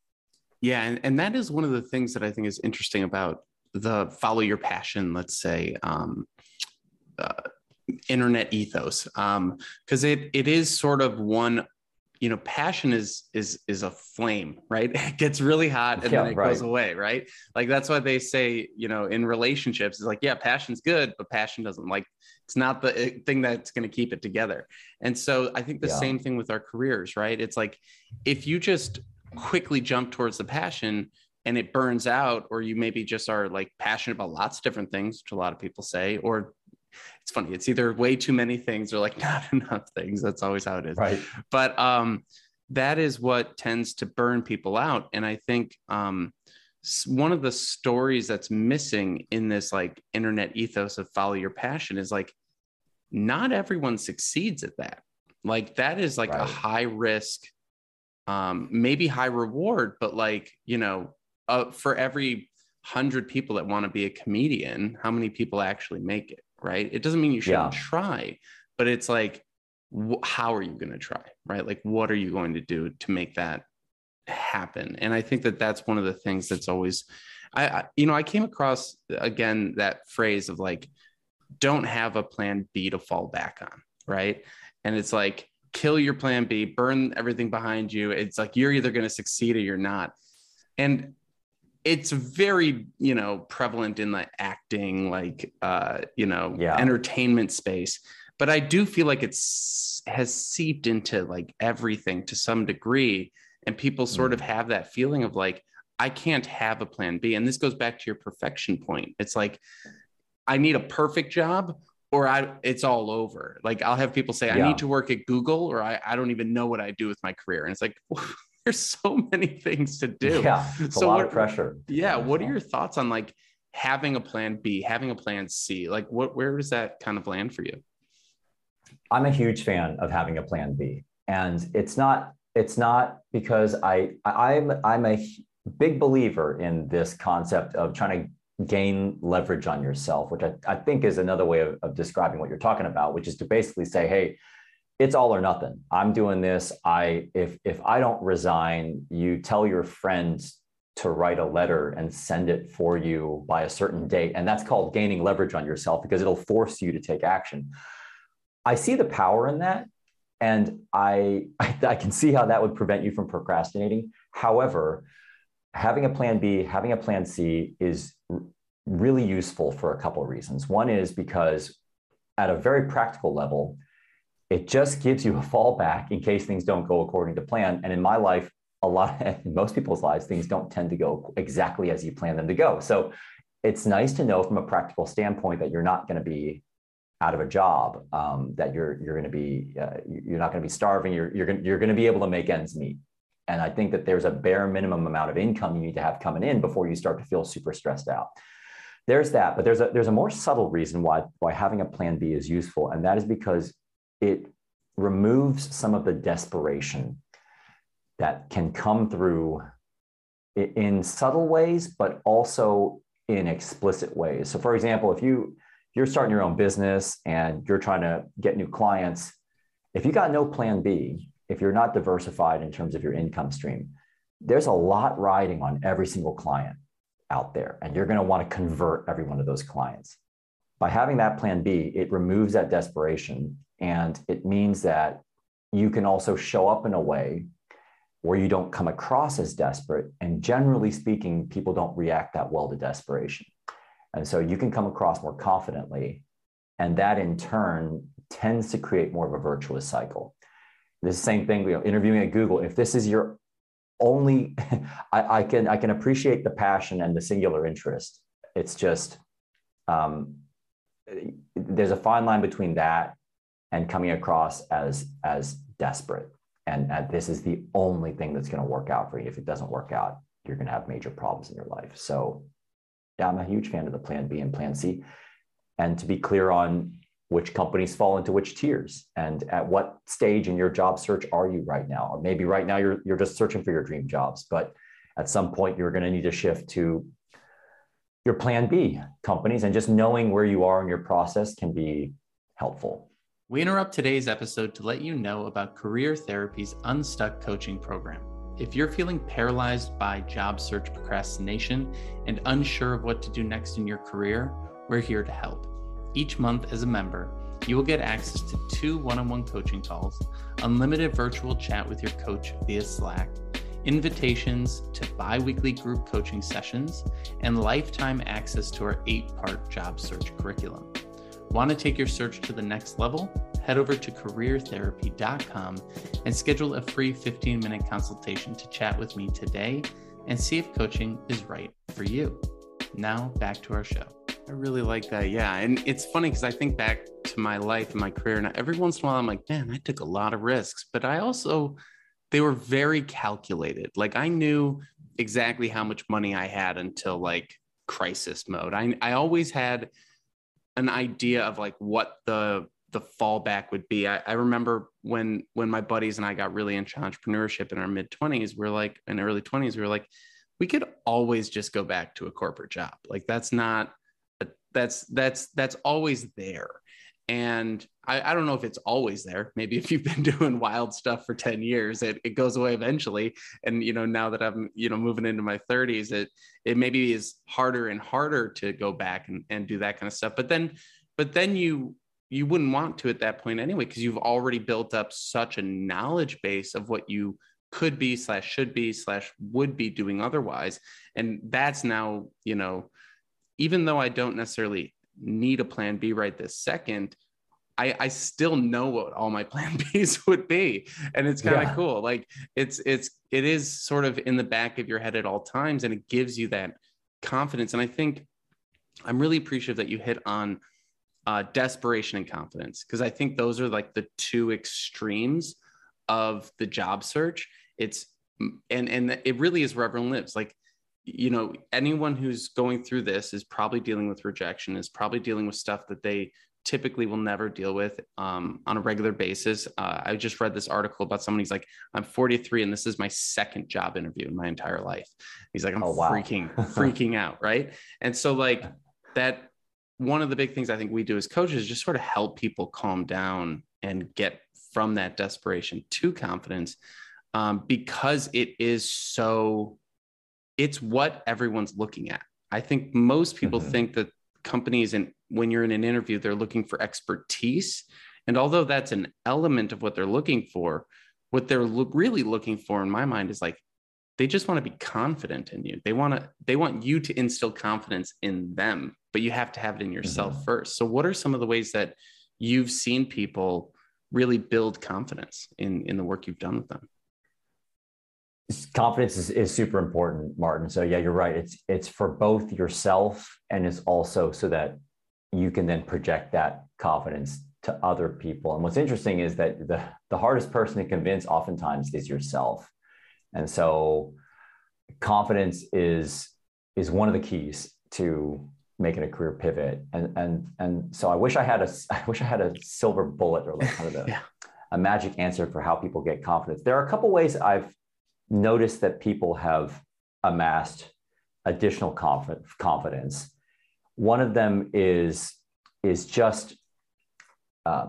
Yeah, and, and that is one of the things that I think is interesting about the follow your passion, let's say, um, uh, internet ethos, because um, it it is sort of one you know passion is is is a flame right? It gets really hot and yeah, then it right. goes away right? Like that's why they say you know in relationships it's like yeah passion's good but passion doesn't like it's not the eh, thing that's going to keep it together. And so i think the yeah. same thing with our careers right? It's like if you just quickly jump towards the passion and it burns out or you maybe just are like passionate about lots of different things which a lot of people say or it's funny. It's either way too many things or like not enough things. That's always how it is. Right. But um, that is what tends to burn people out. And I think um, one of the stories that's missing in this like internet ethos of follow your passion is like not everyone succeeds at that. Like that is like right. a high risk, um, maybe high reward, but like you know, uh, for every hundred people that want to be a comedian, how many people actually make it? right? It doesn't mean you shouldn't yeah. try, but it's like, wh- how are you going to try, right? Like, what are you going to do to make that happen. And I think that that's one of the things that's always, I, I you know, I came across again that phrase of like, don't have a plan B to fall back on, right? And it's like, kill your plan B, burn everything behind you. It's like you're either going to succeed or you're not. And it's very, you know, prevalent in the acting, like, uh, you know, yeah. entertainment space. But I do feel like it's has seeped into like everything to some degree. And people sort mm. of have that feeling of like, I can't have a plan B. And this goes back to your perfection point. It's like, I need a perfect job or I it's all over. Like I'll have people say, I need to work at Google, or I, I don't even know what I do with my career. And it's like, there's so many things to do. Yeah. It's so a lot what, of pressure. Yeah. What are your thoughts on like having a plan B, having a plan C? Like what where does that kind of land for you? I'm a huge fan of having a plan B. And it's not, it's not because I I'm I'm a big believer in this concept of trying to gain leverage on yourself, which I, I think is another way of, of describing what you're talking about, which is to basically say, hey, it's all or nothing. I'm doing this. I if if I don't resign, you tell your friends to write a letter and send it for you by a certain date. And that's called gaining leverage on yourself because it'll force you to take action. I see the power in that. And I, I can see how that would prevent you from procrastinating. However, having a plan B, having a plan C is really useful for a couple of reasons. One is because at a very practical level, it just gives you a fallback in case things don't go according to plan. And in my life, a lot, in most people's lives, things don't tend to go exactly as you plan them to go. So it's nice to know from a practical standpoint that you're not going to be out of a job, um, that you're you're going to be uh, you're not going to be starving. You're you're going you're going to be able to make ends meet. And I think that there's a bare minimum amount of income you need to have coming in before you start to feel super stressed out. There's that, but there's a there's a more subtle reason why why having a plan B is useful, and that is because it removes some of the desperation that can come through in subtle ways, but also in explicit ways. So, for example, if you you're starting your own business and you're trying to get new clients, if you got no plan B, if you're not diversified in terms of your income stream, there's a lot riding on every single client out there. And you're going to want to convert every one of those clients. By having that plan B, it removes that desperation. And it means that you can also show up in a way where you don't come across as desperate. And generally speaking, people don't react that well to desperation. And so you can come across more confidently. And that in turn tends to create more of a virtuous cycle. The same thing, you know, interviewing at Google. If this is your only, I, I can I can appreciate the passion and the singular interest. It's just um, there's a fine line between that and coming across as as desperate. And, and this is the only thing that's going to work out for you. If it doesn't work out, you're going to have major problems in your life. So, yeah, I'm a huge fan of the Plan B and Plan C. And to be clear on which companies fall into which tiers and at what stage in your job search are you right now? Or maybe right now you're, you're just searching for your dream jobs but at some point you're going to need to shift to your plan b companies and just knowing where you are in your process can be helpful. We interrupt today's episode to let you know about career therapy's unstuck coaching program. If you're feeling paralyzed by job search procrastination and unsure of what to do next in your career we're here to help each month as a member, you will get access to two one on one coaching calls, unlimited virtual chat with your coach via Slack, invitations to bi weekly group coaching sessions, and lifetime access to our eight part job search curriculum. Want to take your search to the next level? Head over to careertherapy.com and schedule a free 15 minute consultation to chat with me today and see if coaching is right for you. Now, back to our show. I really like that. Yeah. And it's funny because I think back to my life and my career, and every once in a while I'm like, man, I took a lot of risks, but I also, they were very calculated. Like I knew exactly how much money I had until like crisis mode. I, I always had an idea of like what the, the fallback would be. I, I remember when when my buddies and I got really into entrepreneurship in our mid 20s, we're like in early 20s, we were like, we could always just go back to a corporate job. Like that's not that's that's that's always there and I, I don't know if it's always there. Maybe if you've been doing wild stuff for 10 years, it, it goes away eventually. And, you know, now that I'm, you know, moving into my 30s, it, it maybe is harder and harder to go back and, and do that kind of stuff. But then, but then you, you wouldn't want to at that point anyway, because you've already built up such a knowledge base of what you could be slash should be slash would be doing otherwise. And that's now, you know, even though I don't necessarily need a plan B right this second, I, I still know what all my plan Bs would be. And it's kind of yeah. cool. Like it's it's it is sort of in the back of your head at all times and it gives you that confidence. And I think I'm really appreciative that you hit on uh, desperation and confidence because I think those are like the two extremes of the job search. It's and and it really is where everyone lives. Like you know, anyone who's going through this is probably dealing with rejection, is probably dealing with stuff that they typically will never deal with um, on a regular basis. Uh, I just read this article about somebody. He's like, I'm 43 and this is my second job interview in my entire life. He's like, I'm oh, wow. freaking, freaking out. Right. And so, like, that one of the big things I think we do as coaches is just sort of help people calm down and get from that desperation to confidence um, because it is so, it's what everyone's looking at. I think most people mm-hmm. think that companies and when you're in an interview they're looking for expertise and although that's an element of what they're looking for what they're lo- really looking for in my mind is like they just want to be confident in you they want to they want you to instill confidence in them but you have to have it in yourself mm-hmm. first so what are some of the ways that you've seen people really build confidence in in the work you've done with them confidence is, is super important martin. So yeah you're right. It's it's for both yourself and it's also so that you can then project that confidence to other people. And what's interesting is that the the hardest person to convince oftentimes is yourself. And so confidence is is one of the keys to making a career pivot. And and and so i wish i had a i wish i had a silver bullet or like kind of a, yeah. a magic answer for how people get confidence. There are a couple ways i've noticed that people have amassed additional conf- confidence. One of them is is just uh,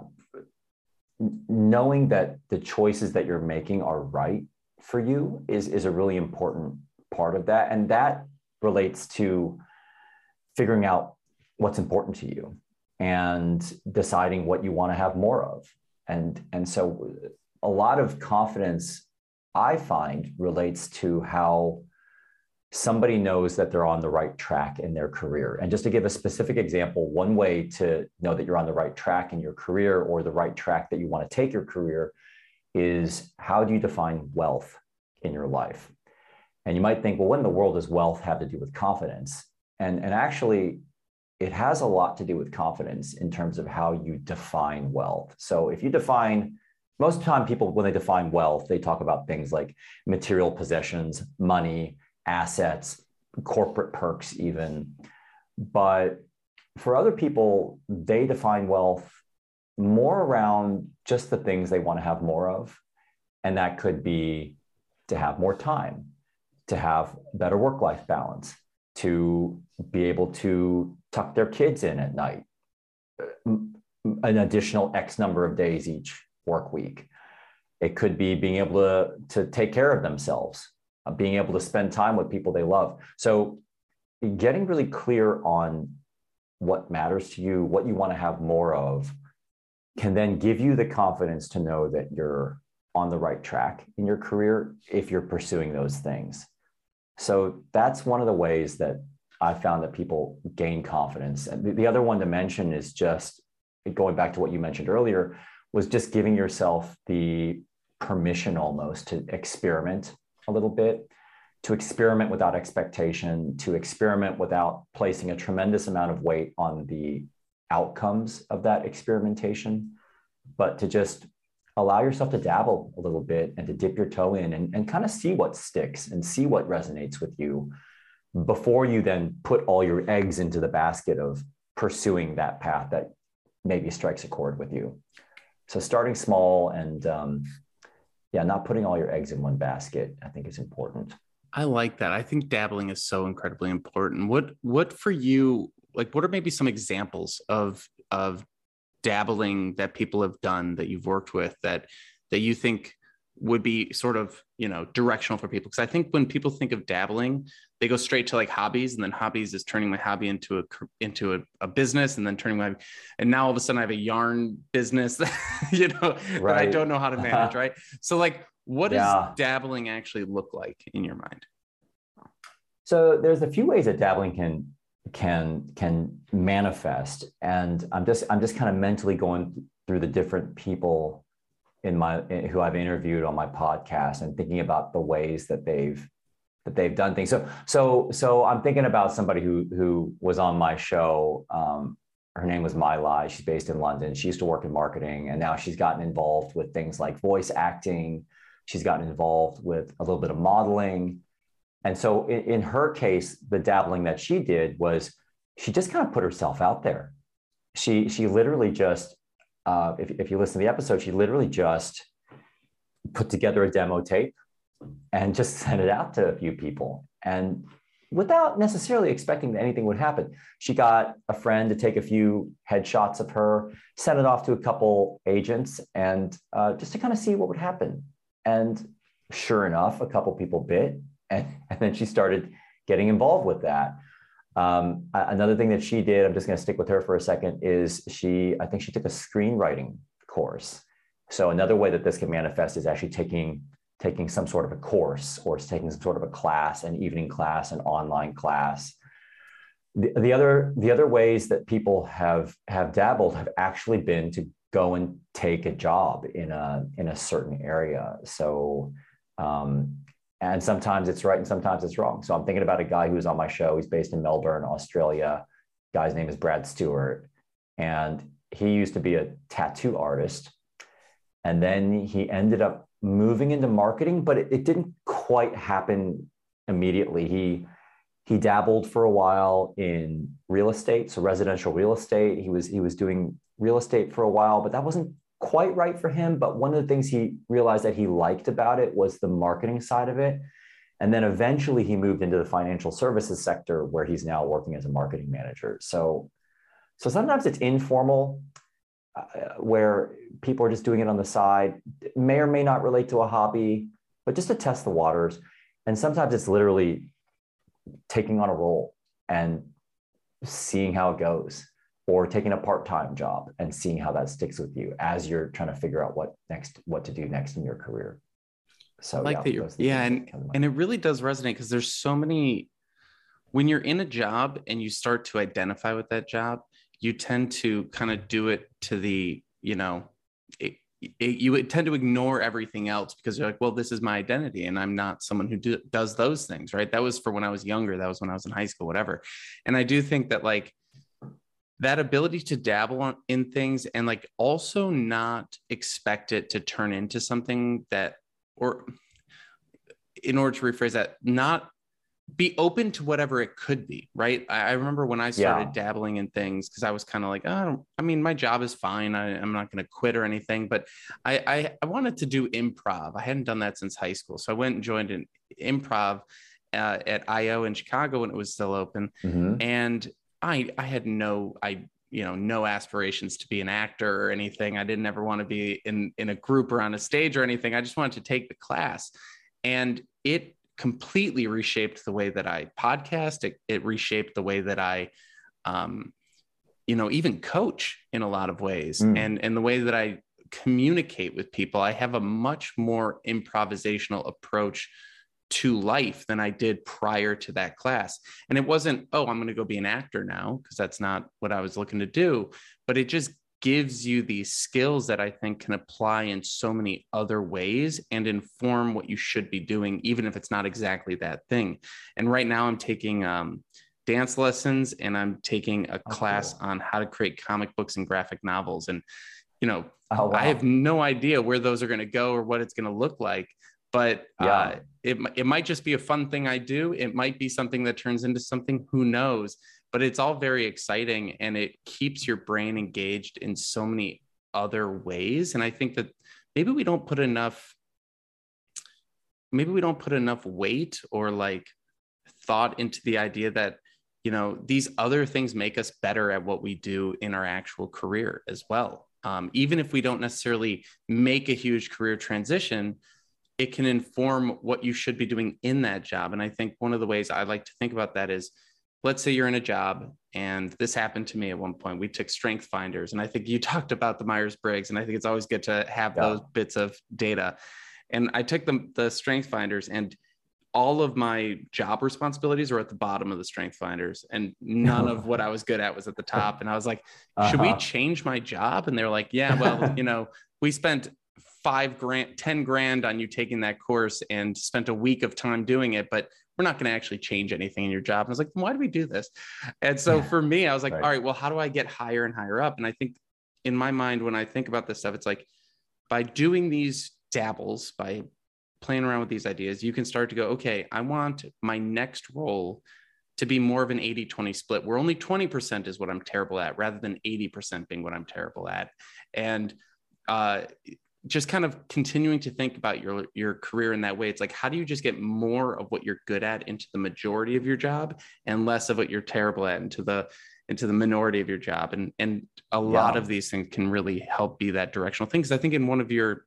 knowing that the choices that you're making are right for you is is a really important part of that, and that relates to figuring out what's important to you and deciding what you want to have more of and and so a lot of confidence I find relates to how somebody knows that they're on the right track in their career. And just to give a specific example, one way to know that you're on the right track in your career or the right track that you want to take your career is how do you define wealth in your life? And you might think, well, what in the world does wealth have to do with confidence? And, and actually, it has a lot to do with confidence in terms of how you define wealth. So if you define most of the time people when they define wealth they talk about things like material possessions money assets corporate perks even. But for other people they define wealth more around just the things they want to have more of. And that could be to have more time to have better work life balance to be able to tuck their kids in at night an additional x number of days each work week. It could be being able to, to take care of themselves, uh, being able to spend time with people they love. So, getting really clear on what matters to you, what you want to have more of, can then give you the confidence to know that you're on the right track in your career if you're pursuing those things. So, that's one of the ways that I found that people gain confidence. And the, the other one to mention is just going back to what you mentioned earlier was just giving yourself the permission almost to experiment a little bit, to experiment without expectation, to experiment without placing a tremendous amount of weight on the outcomes of that experimentation, but to just allow yourself to dabble a little bit and to dip your toe in and, and kind of see what sticks and see what resonates with you before you then put all your eggs into the basket of pursuing that path that maybe strikes a chord with you. So starting small and um, yeah, not putting all your eggs in one basket, I think is important. I like that. I think dabbling is so incredibly important. What what for you like what are maybe some examples of of dabbling that people have done that you've worked with that that you think would be sort of you know directional for people because i think when people think of dabbling they go straight to like hobbies and then hobbies is turning my hobby into a into a, a business and then turning my and now all of a sudden i have a yarn business that you know right. that i don't know how to manage right so like what yeah. does dabbling actually look like in your mind so there's a few ways that dabbling can can can manifest and i'm just i'm just kind of mentally going through the different people in my who i've interviewed on my podcast and thinking about the ways that they've that they've done things so so so i'm thinking about somebody who who was on my show um, her name was My Lai. She's based in London. She used to work in marketing, and now she's gotten involved with things like voice acting. She's gotten involved with a little bit of modeling. And so in, in her case, the dabbling that she did was she just kind of put herself out there. She she literally just uh, if, if you listen to the episode, she literally just put together a demo tape and just sent it out to a few people. And without necessarily expecting that anything would happen, she got a friend to take a few headshots of her, sent it off to a couple agents, and uh, just to kind of see what would happen. And sure enough, a couple people bit, and, and then she started getting involved with that. Um, another thing that she did, I'm just going to stick with her for a second, is she, I think she took a screenwriting course. So another way that this can manifest is actually taking taking some sort of a course or taking some sort of a class, an evening class, an online class. The, the other the other ways that people have have dabbled have actually been to go and take a job in a in a certain area. So um, and sometimes it's right and sometimes it's wrong. So I'm thinking about a guy who's on my show. He's based in Melbourne, Australia. Guy's name is Brad Stewart. And he used to be a tattoo artist. And then he ended up moving into marketing, but it, it didn't quite happen immediately. He he dabbled for a while in real estate, so residential real estate. He was he was doing real estate for a while, but that wasn't quite right for him. But one of the things he realized that he liked about it was the marketing side of it. And then eventually he moved into the financial services sector where he's now working as a marketing manager. So, so sometimes it's informal uh, where people are just doing it on the side, may or may not relate to a hobby, but just to test the waters. And sometimes it's literally taking on a role and seeing how it goes or taking a part-time job and seeing how that sticks with you as you're trying to figure out what next what to do next in your career. So I like yeah, that you're yeah and and it really does resonate because there's so many when you're in a job and you start to identify with that job you tend to kind of do it to the you know it, it, you tend to ignore everything else because you're like well this is my identity and i'm not someone who do, does those things right? That was for when i was younger that was when i was in high school whatever. And i do think that like that ability to dabble in things and like also not expect it to turn into something that or in order to rephrase that not be open to whatever it could be right i, I remember when i started yeah. dabbling in things because i was kind of like oh i mean my job is fine I, am not going to quit or anything but I, I i wanted to do improv i hadn't done that since high school so i went and joined an improv uh, at io in chicago when it was still open mm-hmm. and I I had no I you know no aspirations to be an actor or anything. I didn't ever want to be in in a group or on a stage or anything. I just wanted to take the class, and it completely reshaped the way that I podcast. It, it reshaped the way that I, um, you know, even coach in a lot of ways, mm. and and the way that I communicate with people. I have a much more improvisational approach to life than I did prior to that class. And it wasn't, oh, I'm going to go be an actor now, because that's not what I was looking to do. But it just gives you these skills that I think can apply in so many other ways and inform what you should be doing, even if it's not exactly that thing. And right now I'm taking um, dance lessons and I'm taking a oh, class cool. on how to create comic books and graphic novels. And, you know, oh, wow. I have no idea where those are going to go or what it's going to look like but yeah. uh, it, it might just be a fun thing I do. It might be something that turns into something, who knows? But it's all very exciting and it keeps your brain engaged in so many other ways. And I think that maybe we don't put enough, maybe we don't put enough weight or like thought into the idea that you know these other things make us better at what we do in our actual career as well um, even if we don't necessarily make a huge career transition it can inform what you should be doing in that job and i think one of the ways i like to think about that is let's say you're in a job and this happened to me at one point we took strength finders and i think you talked about the myers-briggs and i think it's always good to have yeah. those bits of data and i took the, the strength finders and all of my job responsibilities were at the bottom of the strength finders and none of what I was good at was at the top. And I was like, should uh-huh. we change my job? And they're like, yeah, well, you know, we spent five grand, 10 grand on you taking that course and spent a week of time doing it, but we're not going to actually change anything in your job. And I was like, why do we do this? And so for me, I was like, right. all right, well, how do I get higher and higher up? And I think in my mind, when I think about this stuff, it's like by doing these dabbles, by playing around with these ideas, you can start to go, okay, I want my next role to be more of an 80 20 split where only 20% is what I'm terrible at rather than 80% being what I'm terrible at. And uh, just kind of continuing to think about your your career in that way it's like how do you just get more of what you're good at into the majority of your job and less of what you're terrible at into the into the minority of your job and and a yeah. lot of these things can really help be that directional thing because i think in one of your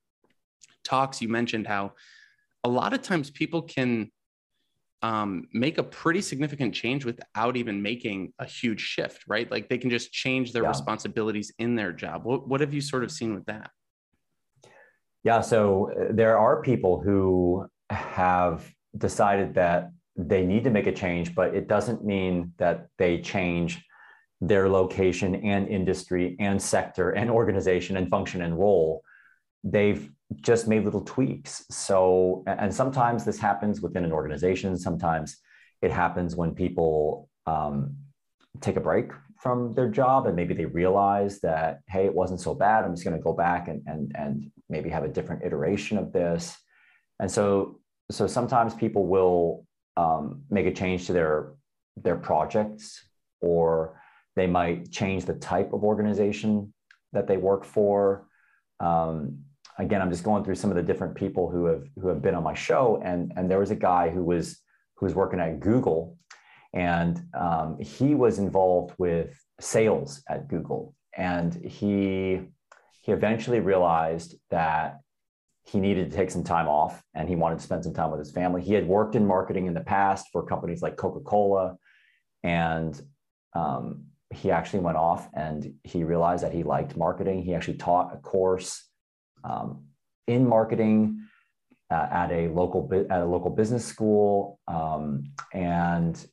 talks you mentioned how a lot of times people can um, make a pretty significant change without even making a huge shift, right? Like they can just change their yeah. responsibilities in their job. What, what have you sort of seen with that? Yeah, so uh, there are people who have decided that they need to make a change, but it doesn't mean that they change their location and industry and sector and organization and function and role. They've just made little tweaks. So, and sometimes this happens within an organization. Sometimes it happens when people um, take a break from their job and maybe they realize that, hey, it wasn't so bad. I'm just going to go back and, and, and maybe have a different iteration of this. And so, so sometimes people will um, make a change to their, their projects or they might change the type of organization that they work for. Um, again, I'm just going through some of the different people who have who have been on my show, and and there was a guy who was who was working at Google, and um, he was involved with sales at Google, and he he eventually realized that he needed to take some time off and he wanted to spend some time with his family. He had worked in marketing in the past for companies like Coca Cola, and um, he actually went off and he realized that he liked marketing. He actually taught a course um, in marketing uh, at a local at a local business school, um, and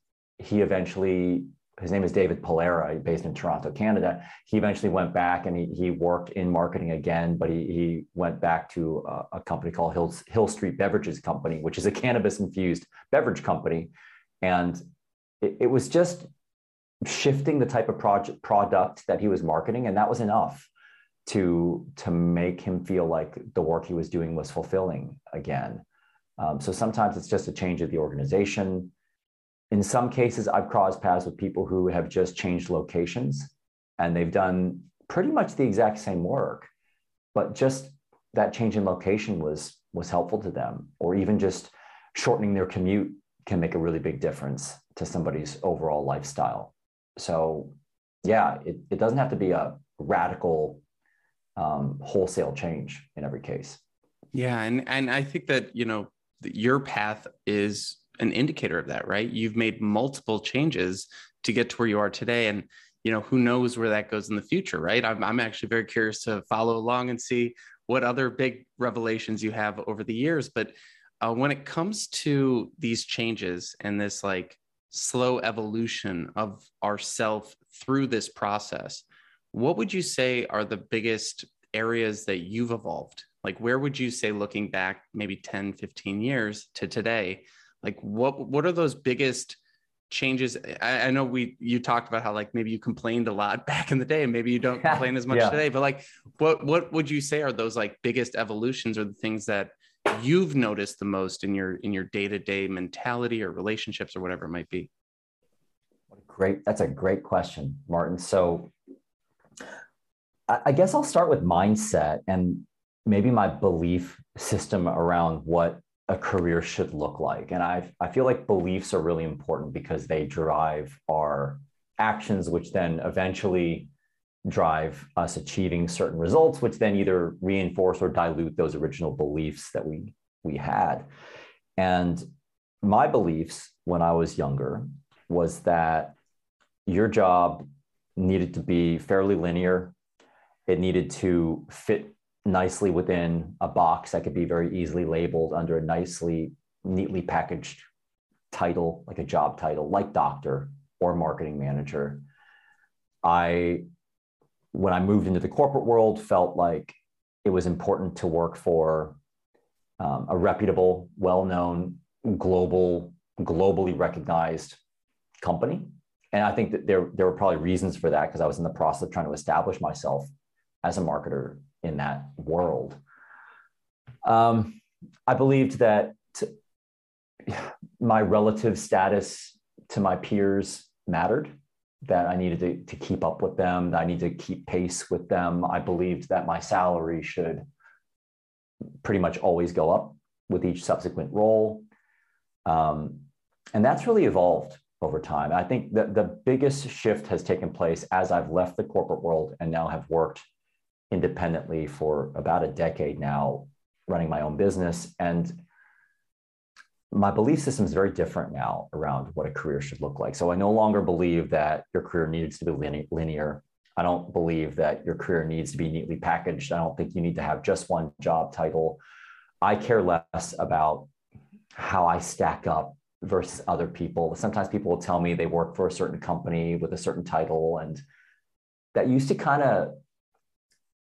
he eventually his name is David Polera, based in Toronto, Canada. He eventually went back and he, he worked in marketing again, but he, he went back to a, a company called Hill, Hill Street Beverages Company, which is a cannabis infused beverage company. And it, it was just shifting the type of project product that he was marketing, and that was enough to to make him feel like the work he was doing was fulfilling again. Um, so sometimes it's just a change of the organization. In some cases, I've crossed paths with people who have just changed locations and they've done pretty much the exact same work, but just that change in location was was helpful to them, or even just shortening their commute can make a really big difference to somebody's overall lifestyle. So yeah, it, it doesn't have to be a radical um, wholesale change in every case. Yeah, and and I think that you know your path is an indicator of that, right? You've made multiple changes to get to where you are today, and you know who knows where that goes in the future, right? I'm I'm actually very curious to follow along and see what other big revelations you have over the years. But uh, when it comes to these changes and this like slow evolution of ourself through this process, what would you say are the biggest areas that you've evolved? Like, where would you say, looking back maybe 10, 15 years to today, like what, what are those biggest changes? I, I know we, you talked about how like maybe you complained a lot back in the day and maybe you don't complain as much yeah. today, but like, what, what would you say are those like biggest evolutions or the things that you've noticed the most in your, in your day-to-day mentality or relationships or whatever it might be? Great. That's a great question, Martin. So I guess I'll start with mindset and maybe my belief system around what a career should look like. And I, I feel like beliefs are really important because they drive our actions, which then eventually drive us achieving certain results, which then either reinforce or dilute those original beliefs that we, we had. And my beliefs when I was younger was that your job needed to be fairly linear. It needed to fit nicely within a box that could be very easily labeled under a nicely, neatly packaged title, like a job title, like doctor or marketing manager. I, when I moved into the corporate world, felt like it was important to work for um, a reputable, well known, global, globally recognized company. And I think that there, there were probably reasons for that because I was in the process of trying to establish myself as a marketer in that world. Um, I believed that my relative status to my peers mattered, that I needed to, to keep up with them, that I need to keep pace with them. I believed that my salary should pretty much always go up with each subsequent role. Um, and that's really evolved over time. I think that the biggest shift has taken place as I've left the corporate world and now have worked independently for about a decade now, running my own business. And my belief system is very different now around what a career should look like. So I no longer believe that your career needs to be linear. I don't believe that your career needs to be neatly packaged. I don't think you need to have just one job title. I care less about how I stack up versus other people. Sometimes people will tell me they work for a certain company with a certain title, and that used to kind of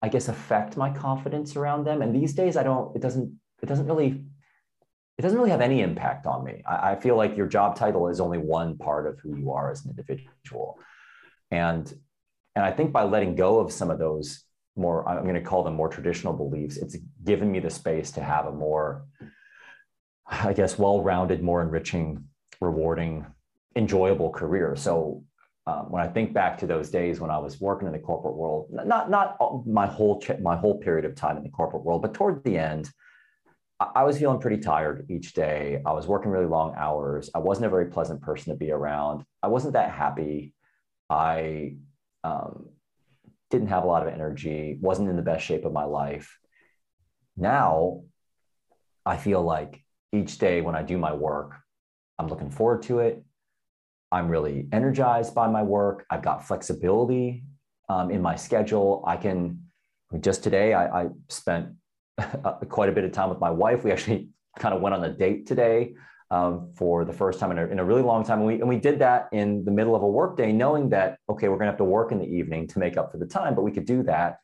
I guess affect my confidence around them. And these days I don't, it doesn't, it doesn't really, it doesn't really have any impact on me. I, I feel like your job title is only one part of who you are as an individual. And and I think by letting go of some of those more, I'm going to call them more traditional beliefs, it's given me the space to have a more, I guess, well-rounded, more enriching, rewarding, enjoyable career. So um, when I think back to those days when I was working in the corporate world, not not my whole my whole period of time in the corporate world, but toward the end, I was feeling pretty tired each day. I was working really long hours. I wasn't a very pleasant person to be around. I wasn't that happy. I um, didn't have a lot of energy. wasn't in the best shape of my life. Now, I feel like each day when I do my work, I'm looking forward to it. I'm really energized by my work. I've got flexibility um, in my schedule. I can, just today, I, I spent quite a bit of time with my wife. We actually kind of went on a date today um, for the first time in a, in a really long time. And we, and we did that in the middle of a workday, knowing that, okay, we're going to have to work in the evening to make up for the time, but we could do that.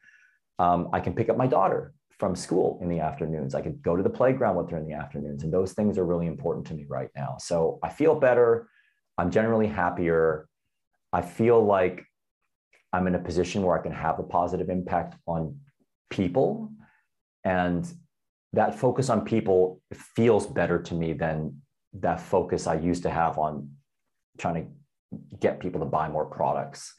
Um, I can pick up my daughter from school in the afternoons. I could go to the playground with her in the afternoons. And those things are really important to me right now. So I feel better. I'm generally happier. I feel like I'm in a position where I can have a positive impact on people. And that focus on people feels better to me than that focus I used to have on trying to get people to buy more products.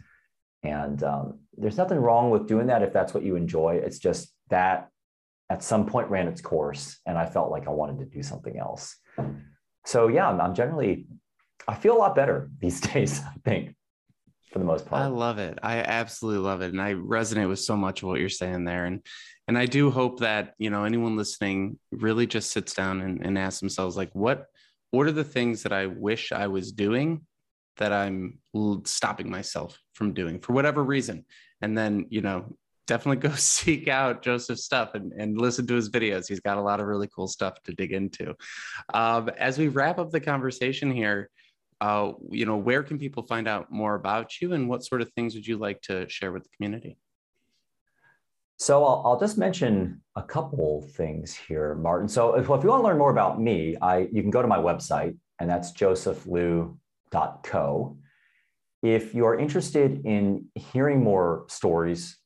And um, there's nothing wrong with doing that if that's what you enjoy. It's just that at some point ran its course, and I felt like I wanted to do something else. So yeah, I'm, I'm generally I feel a lot better these days, I think, for the most part. I love it. I absolutely love it. And I resonate with so much of what you're saying there. And and I do hope that, you know, anyone listening really just sits down and, and asks themselves, like, what what are the things that I wish I was doing that I'm stopping myself from doing for whatever reason? And then, you know, definitely go seek out Joseph's stuff and, and listen to his videos. He's got a lot of really cool stuff to dig into. Um, as we wrap up the conversation here, uh, you know, where can people find out more about you and what sort of things would you like to share with the community? So I'll, I'll just mention a couple things here, Martin. So if, if you want to learn more about me, I, you can go to my website, and that's josephliu.co. If you're interested in hearing more stories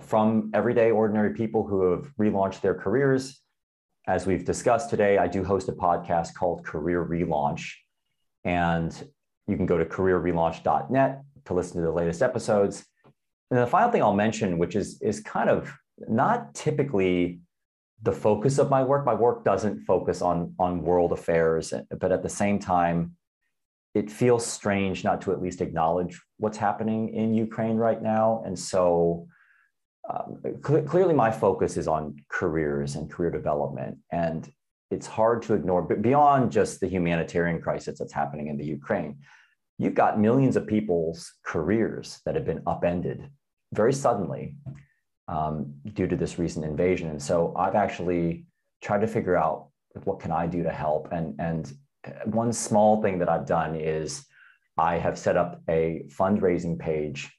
from everyday ordinary people who have relaunched their careers, as we've discussed today, I do host a podcast called Career Relaunch. And you can go to careerrelaunch.net to listen to the latest episodes. And the final thing I'll mention, which is, is kind of not typically the focus of my work. My work doesn't focus on on world affairs, but at the same time, it feels strange not to at least acknowledge what's happening in Ukraine right now. And so, um, cl- clearly, my focus is on careers and career development, and it's hard to ignore. But beyond just the humanitarian crisis that's happening in the Ukraine, you've got millions of people's careers that have been upended very suddenly um, due to this recent invasion. And so I've actually tried to figure out what can I do to help. And, and one small thing that I've done is I have set up a fundraising page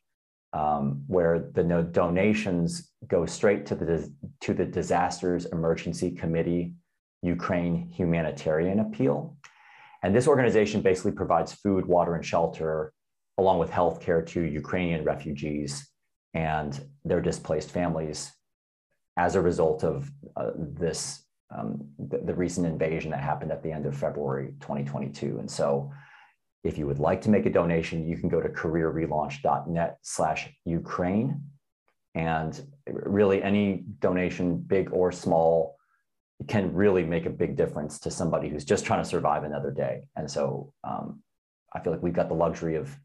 um, where the no donations go straight to the, to the Disasters Emergency Committee Ukraine Humanitarian Appeal. And this organization basically provides food, water, and shelter, along with healthcare to Ukrainian refugees and their displaced families as a result of uh, this um, the, the, recent invasion that happened at the end of February 2022. And so if you would like to make a donation, you can go to careerrelaunch.net slash Ukraine. And really any donation, big or small, can really make a big difference to somebody who's just trying to survive another day. And so um, I feel like we've got the luxury of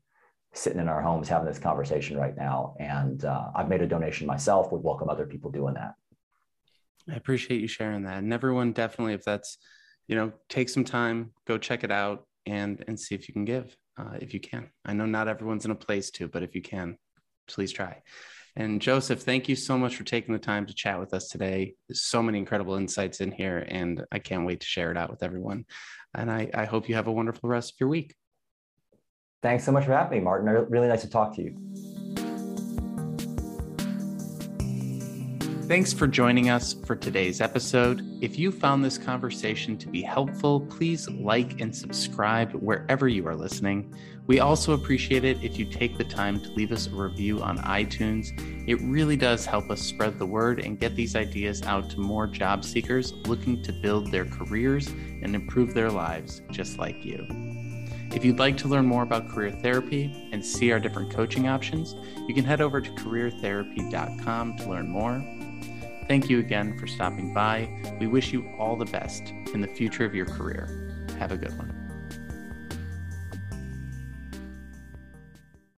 sitting in our homes having this conversation right now. And uh, I've made a donation myself, would welcome other people doing that. I appreciate you sharing that. And everyone definitely, if that's, you know, take some time, go check it out and and see if you can give, uh, if you can. I know not everyone's in a place to, but if you can, please try. And Joseph, thank you so much for taking the time to chat with us today. There's so many incredible insights in here, and I can't wait to share it out with everyone. And I, I hope you have a wonderful rest of your week. Thanks so much for having me, Martin. Really nice to talk to you. Thanks for joining us for today's episode. If you found this conversation to be helpful, please like and subscribe wherever you are listening. We also appreciate it if you take the time to leave us a review on iTunes. It really does help us spread the word and get these ideas out to more job seekers looking to build their careers and improve their lives just like you. If you'd like to learn more about career therapy and see our different coaching options, you can head over to careertherapy.com to learn more. Thank you again for stopping by. We wish you all the best in the future of your career. Have a good one.